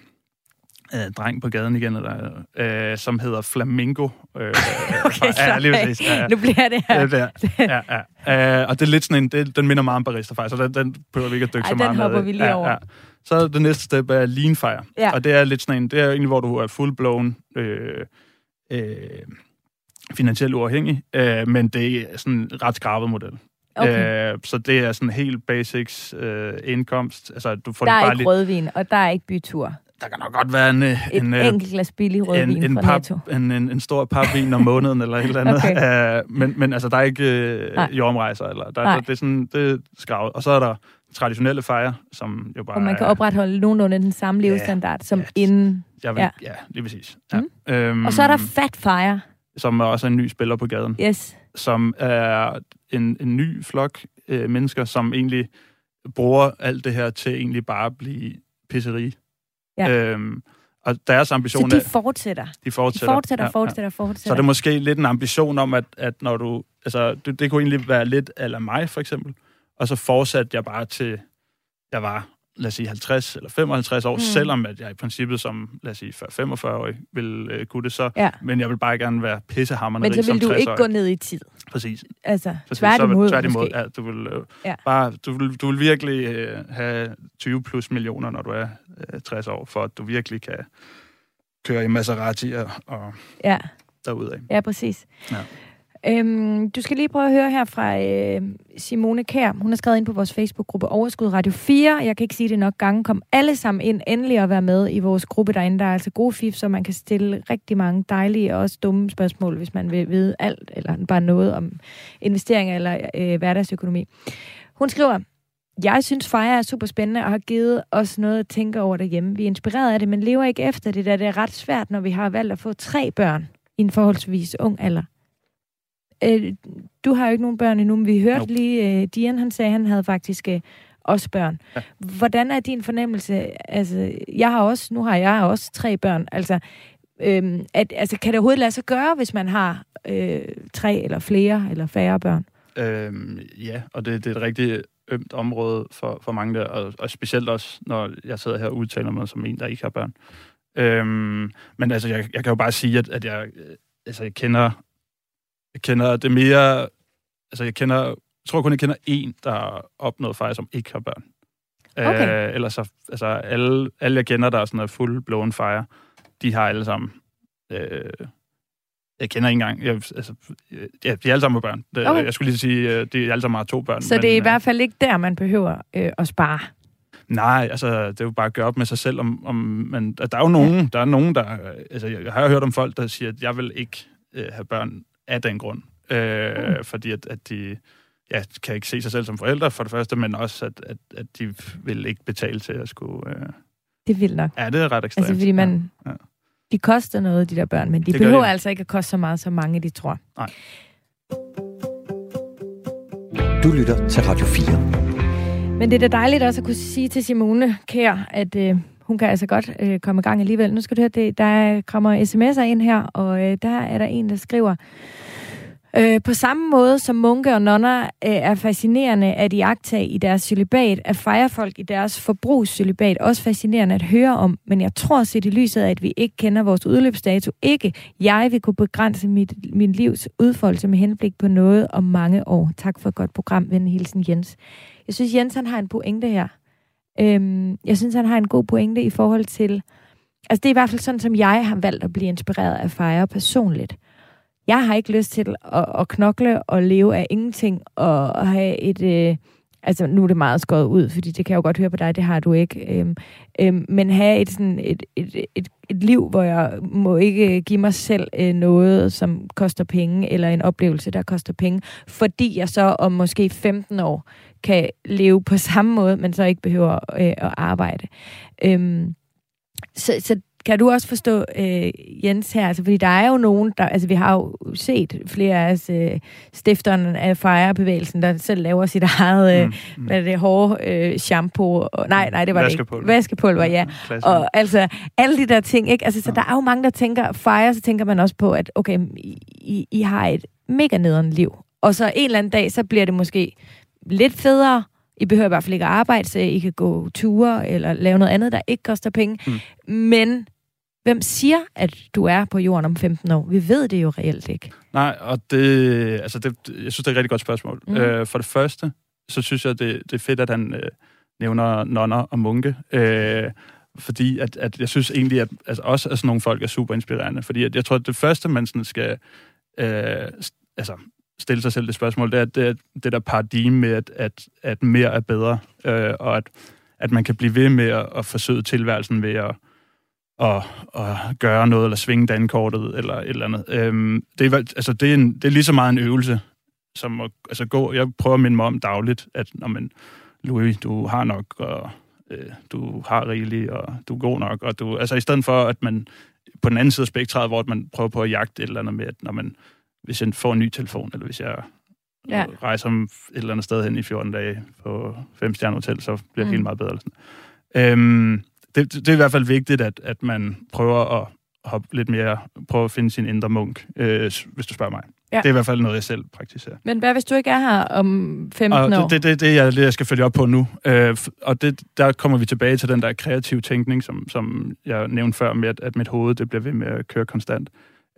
øh, dreng på gaden igen, eller, øh, som hedder Flamingo. Øh, Okay, ja, lige præcis. Ja, ja. Nu bliver det her. Der. Ja, ja. Øh, og det er lidt sådan en, det, den minder meget om barista fire, så den, den behøver vi ikke at dykke Ej, så den meget hopper ned i. vi lige ja, over. Ja. Så det næste step er lean fire. Ja. Og det er lidt sådan en, det er egentlig, hvor du er full-blown øh, øh, finansielt uafhængig, øh, men det er sådan en ret skrabet model. Okay. Øh, så det er sådan helt basics øh, indkomst. Altså, du får Der er bare ikke lidt, rødvin, og der er ikke bytur. Der kan nok godt være en, øh, Et en, øh, enkelt glas billig rødvin en, en, fra pap, Netto. en, en, en stor papvin om måneden, eller et eller andet. Okay. Uh, men, men altså, der er ikke uh, jordrejser, eller der, Nej. der, det er sådan, det er skravet. Og så er der traditionelle fejre, som jo bare Og man kan opretholde nogenlunde den samme Ja. levestandard som Ja. inden. Jeg vil, ja. ja. ja, lige præcis. Ja. Mm. Um, Og så er der Fat Fire. Som er også en ny spiller på gaden, Yes. som er en, en ny flok øh, mennesker, som egentlig bruger alt det her til egentlig bare at blive pisserige. Ja. Øhm, og deres Så ambition de er, fortsætter. de De fortsætter. fortsætter, Ja, ja. fortsætter, Så fortsætter. er det måske lidt en ambition om, at, at når du... Altså, det, det kunne egentlig være lidt eller mig, for eksempel. Og så fortsatte jeg bare til, jeg var lad os sige, 50 eller 55 år, Mm. selvom at jeg i princippet som, lad os sige, 45-årig vil øh, kunne det så. Ja. Men jeg vil bare gerne være pissehammerende Men så vil du ikke 60-årig. gå ned i tid. Præcis. Altså, Præcis. tværtimod, så, tværtimod måske. ja, du vil, øh, Ja. bare, du vil, du vil virkelig øh, have 20 plus millioner, når du er øh, 60 år, for at du virkelig kan køre i Maserati og, og Ja, derudad. ja præcis. Ja. Øhm, du skal lige prøve at høre her fra øh, Simone Kær. Hun har skrevet ind på vores Facebook-gruppe Overskud Radio 4. Jeg kan ikke sige det nok gange. Kom alle sammen ind endelig og være med i vores gruppe derinde. Der er altså gode fif, så man kan stille rigtig mange dejlige og også dumme spørgsmål, hvis man vil vide alt, eller bare noget om investeringer eller øh, hverdagsøkonomi. Hun skriver, jeg synes, Freja er super spændende og har givet os noget at tænke over derhjemme. Vi er inspireret af det, men lever ikke efter det, da det er ret svært, når vi har valgt at få tre børn i en forholdsvis ung alder. Øh, du har jo ikke nogen børn endnu, men vi hørte Nope. lige, øh, Dian han sagde, at han havde faktisk øh, også børn. Ja. Hvordan er din fornemmelse? Altså, jeg har også, nu har jeg også tre børn. Altså, øhm, at, altså, kan det overhovedet lade sig gøre, hvis man har øh, tre eller flere eller færre børn? Øhm, ja, og det, det er et rigtig ømt område for, for mange der, og, og specielt også, når jeg sidder her og udtaler mig som en, der ikke har børn. Øhm, men altså, jeg, jeg kan jo bare sige, at, at jeg, øh, altså, jeg kender, jeg kender det mere, altså jeg kender, jeg tror kun, jeg kender en, der har opnået fejl, som ikke har børn. Okay. Øh, ellers så, altså alle, alle jeg kender, der er sådan noget full blown fire, de har alle sammen øh, jeg kender ikke engang. Jeg, altså, ja, de er alle sammen med børn. Det, Okay. Jeg skulle lige sige, øh, de alle sammen har to børn. Så men, det er i øh, hvert fald ikke der, man behøver øh, at spare. Nej, altså, det er jo bare at gøre op med sig selv. Om, om man, der er jo nogen, der er nogen, der... øh, Altså, jeg, jeg har jo hørt om folk, der siger, at jeg vil ikke øh, have børn af den grund. Øh, Mm. Fordi at, at de ja, kan ikke se sig selv som forældre, for det første, men også, at, at, at de vil ikke betale til at skulle... Øh, Det er vildt nok. ja, det er ret ekstremt. Altså, fordi man... Ja, ja. De koster noget, de der børn, men de Det behøver de. altså ikke at koste så meget, som mange de tror. Nej. Du lytter til Radio 4. Men det er da dejligt også at kunne sige til Simone Kær, at øh, hun kan altså godt øh, komme i gang alligevel. Nu skal du høre, det, der kommer sms'er ind her, og øh, der er der en, der skriver, øh, på samme måde som munke og nonner øh, er fascinerende at iagtage i deres celibat, er fejrefolk i deres forbrugscelibat også fascinerende at høre om, men jeg tror set i lyset af, at vi ikke kender vores udløbsdato, ikke jeg vil kunne begrænse mit, min livs udfoldelse med henblik på noget om mange år. Tak for et godt program, ven hilsen Jens. Jeg synes, Jens han har en pointe her. Øhm, jeg synes, han har en god pointe i forhold til... Altså, det er i hvert fald sådan, som jeg har valgt at blive inspireret af Fejre personligt. Jeg har ikke lyst til at, at knokle og leve af ingenting og have et... Øh, altså, nu er det meget skåret ud, fordi det kan jeg jo godt høre på dig, det har du ikke. Øhm, øhm, men have et, sådan, et, et, et, et liv, hvor jeg må ikke øh, give mig selv øh, noget, som koster penge, eller en oplevelse, der koster penge, fordi jeg så om måske 15 år kan leve på samme måde, men så ikke behøver øh, at arbejde. Øhm, så, så kan du også forstå, øh, Jens, her? Altså, fordi der er jo nogen, der... Altså, vi har jo set flere af os, øh, stifterne af Fejrebevægelsen, der selv laver sit eget, øh, mm, mm. hvad er det, hårde øh, shampoo. Og, nej, nej, det var det Vaskepulver. ikke. Vaskepulver, ja. Og altså, alle de der ting, ikke? Altså, så der er jo mange, der tænker, fejre, så tænker man også på, at okay, I, I, I har et mega nederen liv. Og så en eller anden dag, så bliver det måske lidt federe. I behøver i hvert fald ikke at arbejde, så I kan gå ture eller lave noget andet, der ikke koster penge. Mm. Men hvem siger, at du er på jorden om 15 år? Vi ved det jo reelt ikke. Nej, og det, altså det, jeg synes, det er et rigtig godt spørgsmål. Mm. Øh, for det første, så synes jeg, det, det er fedt, at han øh, nævner nonner og munke. Øh, fordi at, at jeg synes egentlig, at altså også at sådan nogle folk er super inspirerende. Fordi at jeg tror, at det første, man sådan skal øh, altså, stille sig selv det spørgsmål, det er det, det der paradigme med, at, at, at mere er bedre, øh, og at, at man kan blive ved med at, at forsøge tilværelsen ved at, at, at gøre noget, eller svinge dankortet, eller et eller andet. Øhm, det, er, altså, det, er en, det er lige så meget en øvelse, som at altså, gå. Jeg prøver at minde mig om dagligt, at når man, Louis, du har nok, og øh, du har rigeligt, og du er god nok, og du, altså i stedet for, at man på den anden side af spektret, hvor man prøver på at jagte et eller andet med, at når man, hvis jeg får en ny telefon, eller hvis jeg Ja. rejser et eller andet sted hen i 14 dage på fem stjerne hotel, så bliver det Mm. helt meget bedre. Eller sådan. Øhm, det, det er i hvert fald vigtigt, at, at man prøver at hoppe lidt mere, prøve at finde sin indre munk, øh, hvis du spørger mig. Ja. Det er i hvert fald noget, jeg selv praktiserer. Men hvad hvis du ikke er her om 15 og år? Det, det, det, jeg, det, jeg skal følge op på nu. Øh, og det, der kommer vi tilbage til den der kreative tænkning, som, som jeg nævnte før, med at, at mit hoved det bliver ved med at køre konstant.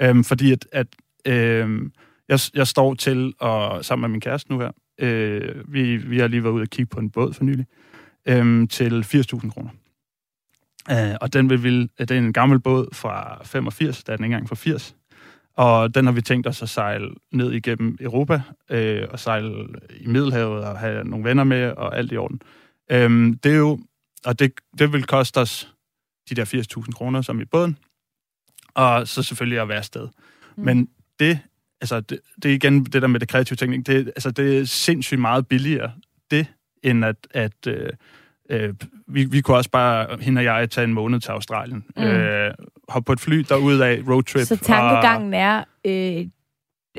Øh, fordi at, at øh, jeg, jeg står til, og sammen med min kæreste nu her, øh, vi, vi har lige været ude og kigge på en båd for nylig, øh, til 80.000 kroner. Øh, og den vil, vil, det er en gammel båd fra 85, der er den ikke engang fra 80. Og den har vi tænkt os at sejle ned igennem Europa, øh, og sejle i Middelhavet, og have nogle venner med, og alt i orden. Øhm, det er jo, og det, det vil koste os de der 80.000 kroner, som i båden, og så selvfølgelig at være afsted. Mm. Men det, altså det, det er igen det der med det kreative teknik, det, altså det er sindssygt meget billigere, det, end at, at øh, øh, vi, vi kunne også bare, hende og jeg, tage en måned til Australien. Mm. Øh, hoppe på et fly derude af, roadtrip. Så tankegangen er, øh,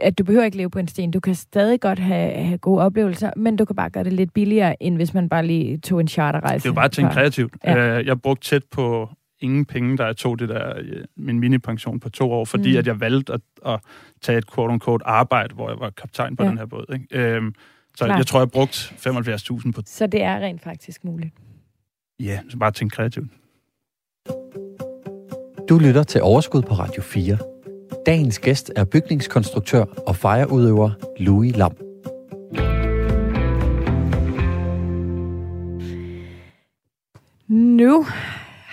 at du behøver ikke leve på en sten. Du kan stadig godt have, have gode oplevelser, men du kan bare gøre det lidt billigere, end hvis man bare lige tog en charterrejse. Det er jo bare tænke kreativt. Ja. Øh, jeg brugte tæt på ingen penge, da jeg tog det der, øh, min mini-pension på to år, fordi mm. at jeg valgte at, at tage et quote-unquote arbejde, hvor jeg var kaptajn på ja. den her båd. Ikke? Øhm, så Klar. jeg tror, jeg brugt 75.000 på... Så det er rent faktisk muligt? Ja, så bare tænke kreativt. Du lytter til Overskud på Radio 4. Dagens gæst er bygningskonstruktør og fejreudøver Louis Lam. Nu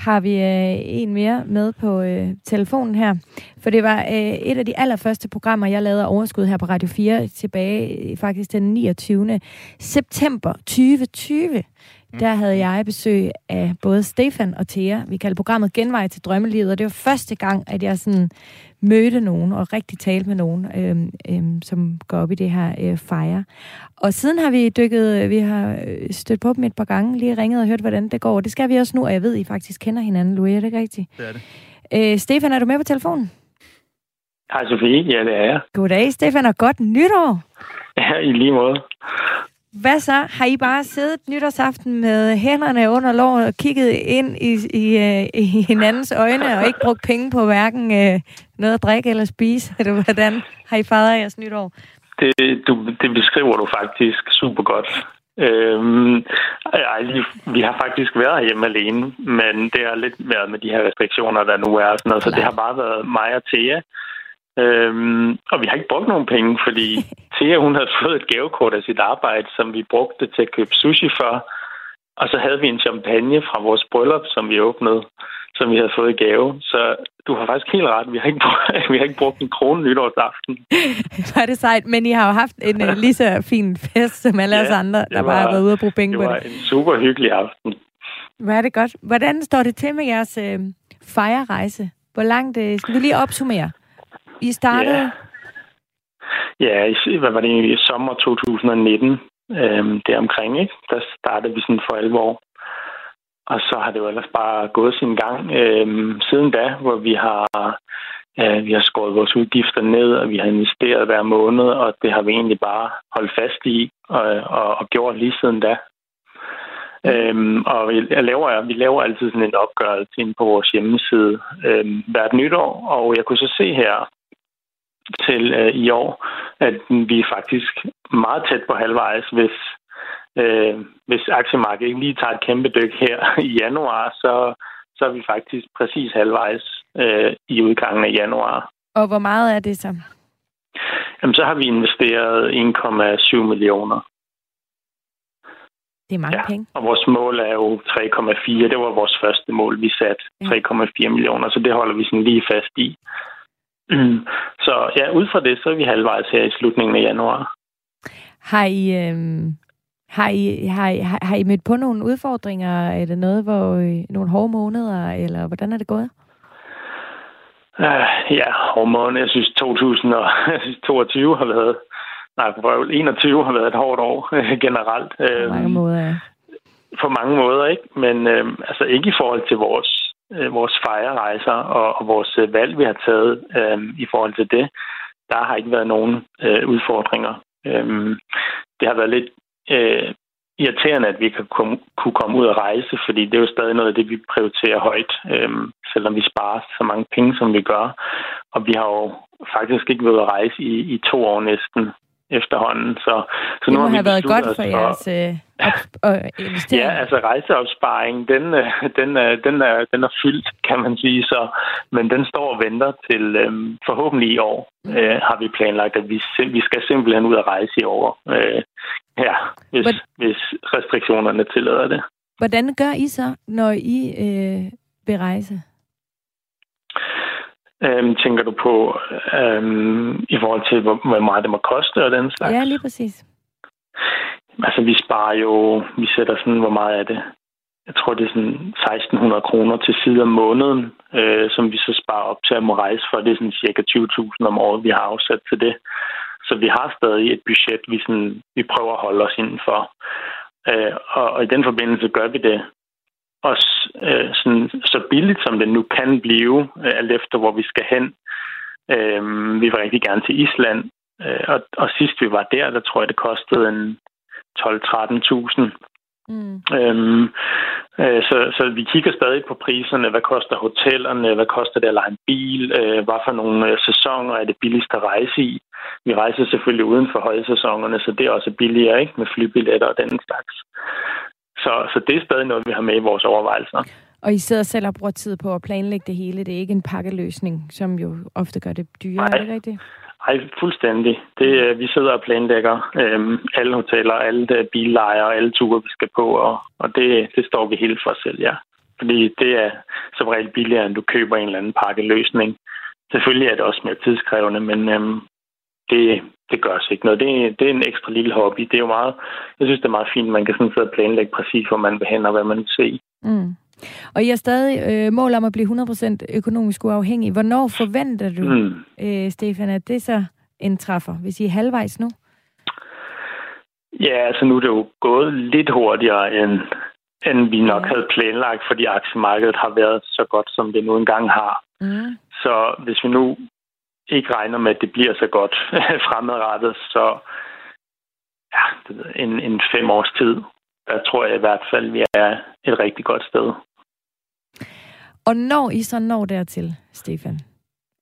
har vi øh, en mere med på øh, telefonen her. For det var øh, et af de allerførste programmer, jeg lavede overskud her på Radio 4 tilbage øh, faktisk den 29. september 2020. Der havde jeg besøg af både Stefan og Thea. Vi kaldte programmet Genvej til drømmelivet, og det var første gang, at jeg sådan mødte nogen og rigtig talte med nogen, øhm, øhm, som går op i det her øh, fejre. Og siden har vi dykket, vi har øh, stødt på dem et par gange, lige ringet og hørt, hvordan det går. Det skal vi også nu, og jeg ved, I faktisk kender hinanden, Louis, er det ikke rigtigt? Det er det. Øh, Stefan, er du med på telefonen? Hej Sofie, ja det er jeg. Goddag Stefan, og godt nytår. Ja, i lige måde. Hvad så? Har I bare siddet nytårsaften med hænderne under låret og kigget ind i, i, øh, i hinandens øjne og ikke brugt penge på hverken uh, noget at drikke eller spise? Eller hvordan har I fejret jeres nytår? Det, du, det beskriver du faktisk super godt. Øhm, ej, vi har faktisk været hjemme alene, men det har lidt været med de her restriktioner, der nu er. Sådan noget, så det har bare været mig og Thea, Øhm, og vi har ikke brugt nogen penge, fordi Thea hun havde fået et gavekort af sit arbejde, som vi brugte til at købe sushi for. Og så havde vi en champagne fra vores bryllup, som vi åbnede, som vi havde fået i gave. Så du har faktisk helt ret. Vi har ikke brugt, vi har ikke brugt en krone nytårsaften. Var det sejt, men I har jo haft en uh, lige så fin fest som alle ja, os andre, der var, bare har været ude og bruge penge på det. Det var en super hyggelig aften. Hvad er det godt. Hvordan står det til med jeres øh, fejrerejse? Hvor langt øh, skal vi lige opsummere? I startede? Ja, ja hvad var det i sommer 2019, øhm, det omkring, ikke? Der startede vi sådan for alvor. Og så har det jo ellers bare gået sin gang øhm, siden da, hvor vi har, øh, vi har skåret vores udgifter ned, og vi har investeret hver måned, og det har vi egentlig bare holdt fast i og, og, og gjort lige siden da. Øhm, og vi laver, vi laver altid sådan en opgørelse ind på vores hjemmeside øhm, hvert nytår, og jeg kunne så se her til øh, i år, at vi er faktisk meget tæt på halvvejs, hvis, øh, hvis aktiemarkedet ikke lige tager et kæmpe dyk her i januar, så, så er vi faktisk præcis halvvejs øh, i udgangen af januar. Og hvor meget er det så? Jamen, så har vi investeret 1,7 millioner. Det er mange ja, penge. Og vores mål er jo 3,4. Det var vores første mål, vi satte. Ja. 3,4 millioner, så det holder vi sådan lige fast i. Mm. Så ja, ud fra det, så er vi halvvejs her i slutningen af januar. Har I, øh, har I, har I, har I mødt på nogle udfordringer? Er det noget, hvor øh, nogle hårde måneder, eller hvordan er det gået? Uh, ja, hårde måneder. Jeg synes 2022 har været, nej, 21 har været et hårdt år generelt. På mange måder, ja. På mange måder, ikke? Men øh, altså ikke i forhold til vores øh, vores fejrerejser og, og vores øh, valg, vi har taget øh, i forhold til det, der har ikke været nogen øh, udfordringer. Øh, det har været lidt øh, irriterende, at vi kan kom, kunne komme ud og rejse, fordi det er jo stadig noget af det, vi prioriterer højt, øh, selvom vi sparer så mange penge, som vi gør. og vi har jo faktisk ikke været at rejse i, i to år næsten efterhånden. Så, så det nu må har vi have været godt for jeres øh, op- og investering. Ja, altså rejseopsparing, den, øh, den, er, den, er, den er fyldt, kan man sige. Så, men den står og venter til øhm, forhåbentlig i år, øh, har vi planlagt, at vi, vi skal simpelthen ud og rejse i år. Øh, ja, hvis, Hvor- hvis restriktionerne tillader det. Hvordan gør I så, når I øh, vil rejse? Øhm, tænker du på øhm, i forhold til, hvor, hvor meget det må koste og den slags? Ja, lige præcis. Altså, vi sparer jo, vi sætter sådan, hvor meget er det? Jeg tror, det er sådan 1600 kroner til side om måneden, øh, som vi så sparer op til at må rejse for. Det er sådan cirka 20.000 om året, vi har afsat til det. Så vi har stadig et budget, vi, sådan, vi prøver at holde os indenfor. Øh, og, og i den forbindelse gør vi det også øh, sådan, så billigt, som det nu kan blive, øh, alt efter hvor vi skal hen. Øh, vi vil rigtig gerne til Island, øh, og, og sidst vi var der, der tror jeg, det kostede en 12-13.000. Mm. Øhm, øh, så, så vi kigger stadig på priserne. Hvad koster hotellerne? Hvad koster det at lege en bil? Øh, hvad for nogle øh, sæsoner er det billigst at rejse i? Vi rejser selvfølgelig uden for højsæsonerne, så det er også billigere ikke med flybilletter og den slags. Så, så det er stadig noget, vi har med i vores overvejelser. Og I sidder selv og bruger tid på at planlægge det hele. Det er ikke en pakkeløsning, som jo ofte gør det dyrere. Nej. Er det rigtigt? Ej, fuldstændig. Det, øh, vi sidder og planlægger øhm, alle hoteller, alle de billejre alle ture, vi skal på, og, og det, det står vi helt for selv, ja. Fordi det er som regel billigere, end du køber en eller anden pakkeløsning. Selvfølgelig er det også mere tidskrævende, men øhm, det, det gør os ikke noget. Det, det er en ekstra lille hobby. Det er jo meget, jeg synes, det er meget fint, man kan sådan sidde og planlægge præcis, hvor man vil hen og hvad man vil se. Mm. Og I har stadig øh, mål om at blive 100% økonomisk uafhængig. Hvornår forventer du, Mm. øh, Stefan, at det så indtræffer, hvis I er halvvejs nu? Ja, altså nu er det jo gået lidt hurtigere, end, end vi nok Ja. havde planlagt, fordi aktiemarkedet har været så godt, som det nu engang har. Mm. Så hvis vi nu ikke regner med, at det bliver så godt fremadrettet, så ja, det ved en, en fem års tid, der tror jeg i hvert fald, vi er et rigtig godt sted. Og når I så når dertil, Stefan,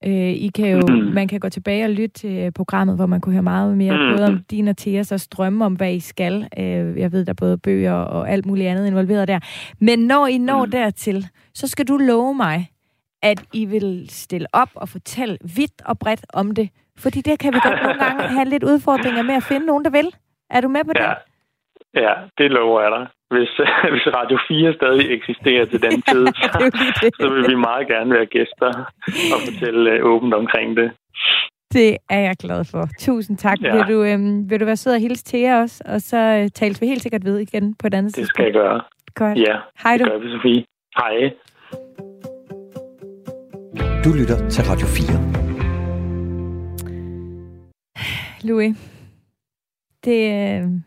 øh, I kan jo, Mm. man kan gå tilbage og lytte til øh, programmet, hvor man kunne høre meget mere, Mm. både om din og Theas og strømme om, hvad I skal. Øh, jeg ved, der er både bøger og alt muligt andet involveret der. Men når I når Mm. dertil, så skal du love mig, at I vil stille op og fortælle vidt og bredt om det. Fordi det kan vi godt nogle gange have lidt udfordringer med at finde nogen, der vil. Er du med på det? Ja, ja det lover jeg dig. Hvis, hvis Radio 4 stadig eksisterer til den tid, det. så vil vi meget gerne være gæster og fortælle øh, åbent omkring det. Det er jeg glad for. Tusind tak. Ja. Vil, du, øhm, vil du være sød og hilse til jer også? Og så øh, tales vi helt sikkert ved igen på et andet Det skal jeg gøre. Godt. Ja, Hej det du. gør vi, Sofie. Hej. Du lytter til Radio 4. Louis. Det,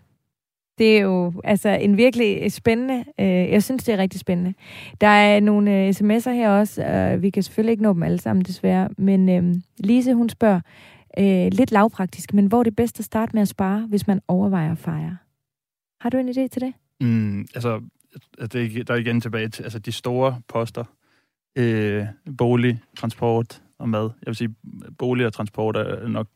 det er jo altså en virkelig spændende, øh, jeg synes, det er rigtig spændende. Der er nogle øh, sms'er her også, og vi kan selvfølgelig ikke nå dem alle sammen desværre, men øh, Lise, hun spørger, øh, lidt lavpraktisk, men hvor er det bedst at starte med at spare, hvis man overvejer at fejre? Har du en idé til det? Mm, altså, det er, der er igen tilbage til altså, de store poster. Øh, bolig, transport og mad. Jeg vil sige, bolig og transport er nok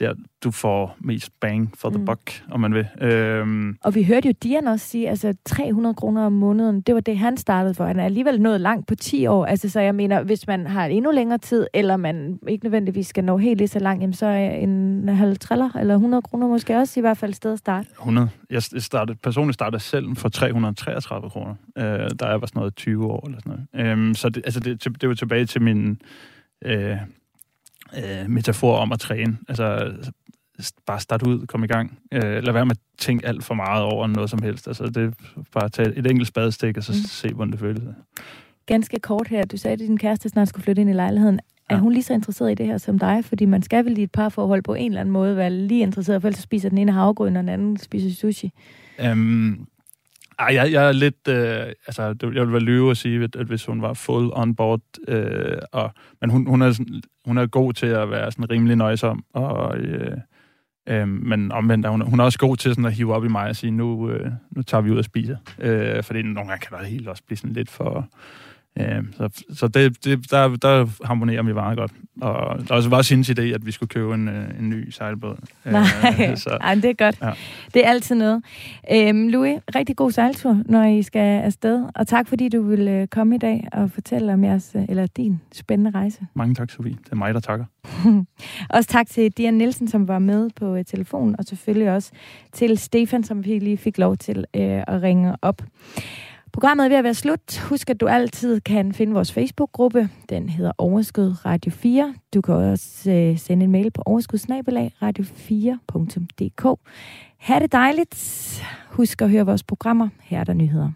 der, du får mest bang for the Mm. buck, om man vil. Øhm, Og vi hørte jo Dian også sige, altså 300 kroner om måneden, det var det, han startede for. Han er alligevel nået langt på 10 år. Altså, så jeg mener, hvis man har endnu længere tid, eller man ikke nødvendigvis skal nå helt lige så langt, jamen, så er en halv triller, eller 100 kroner måske også i hvert fald sted at starte. 100. Jeg startede, personligt startede selv for 333 kroner, øh, da jeg var sådan noget 20 år eller sådan noget. Øhm, så det, altså det, det var tilbage til min øh, øh, metafor om at træne. Altså bare starte ud, komme i gang. Øh, lad være med at tænke alt for meget over noget som helst. Altså det er bare at tage et enkelt spadestik, og så Mm. se, hvordan det føles. Ganske kort her, du sagde, at din kæreste snart skulle flytte ind i lejligheden. Er Ja. hun lige så interesseret i det her som dig? Fordi man skal vel i et parforhold på en eller anden måde være lige interesseret, for ellers spiser den ene havgryn, og den anden spiser sushi. Øhm, ej, jeg, jeg er lidt... Øh, altså, jeg vil være lyve at sige, at, at hvis hun var full on board, øh, og, men hun, hun, er, sådan- hun er god til at være sådan rimelig nøjsom, og, øh, øh, men omvendt er hun, hun er også god til sådan at hive op i mig og sige, nu, øh, nu tager vi ud og spiser. Øh, fordi nogle gange kan det helt også blive sådan lidt for... Øh, så så det, det, der, der harmonerer vi meget godt. Og der også var sin idé, at vi skulle købe en, øh, en ny sejlbåd. Nej, øh, så, Ej, det er godt. Ja. Det er altid noget. Øhm, Louis, rigtig god sejltur, når I skal afsted. Og tak, fordi du vil øh, komme i dag og fortælle om jeres, eller din spændende rejse. Mange tak, Sofie. Det er mig, der takker. også tak til Dian Nielsen, som var med på uh, telefonen, og selvfølgelig også til Stefan, som vi lige fik lov til uh, at ringe op. Programmet er ved at være slut. Husk, at du altid kan finde vores Facebook-gruppe. Den hedder Overskud Radio 4. Du kan også øh, sende en mail på overskudsnabelagradio4.dk. Ha' det dejligt. Husk at høre vores programmer. Her er der nyheder.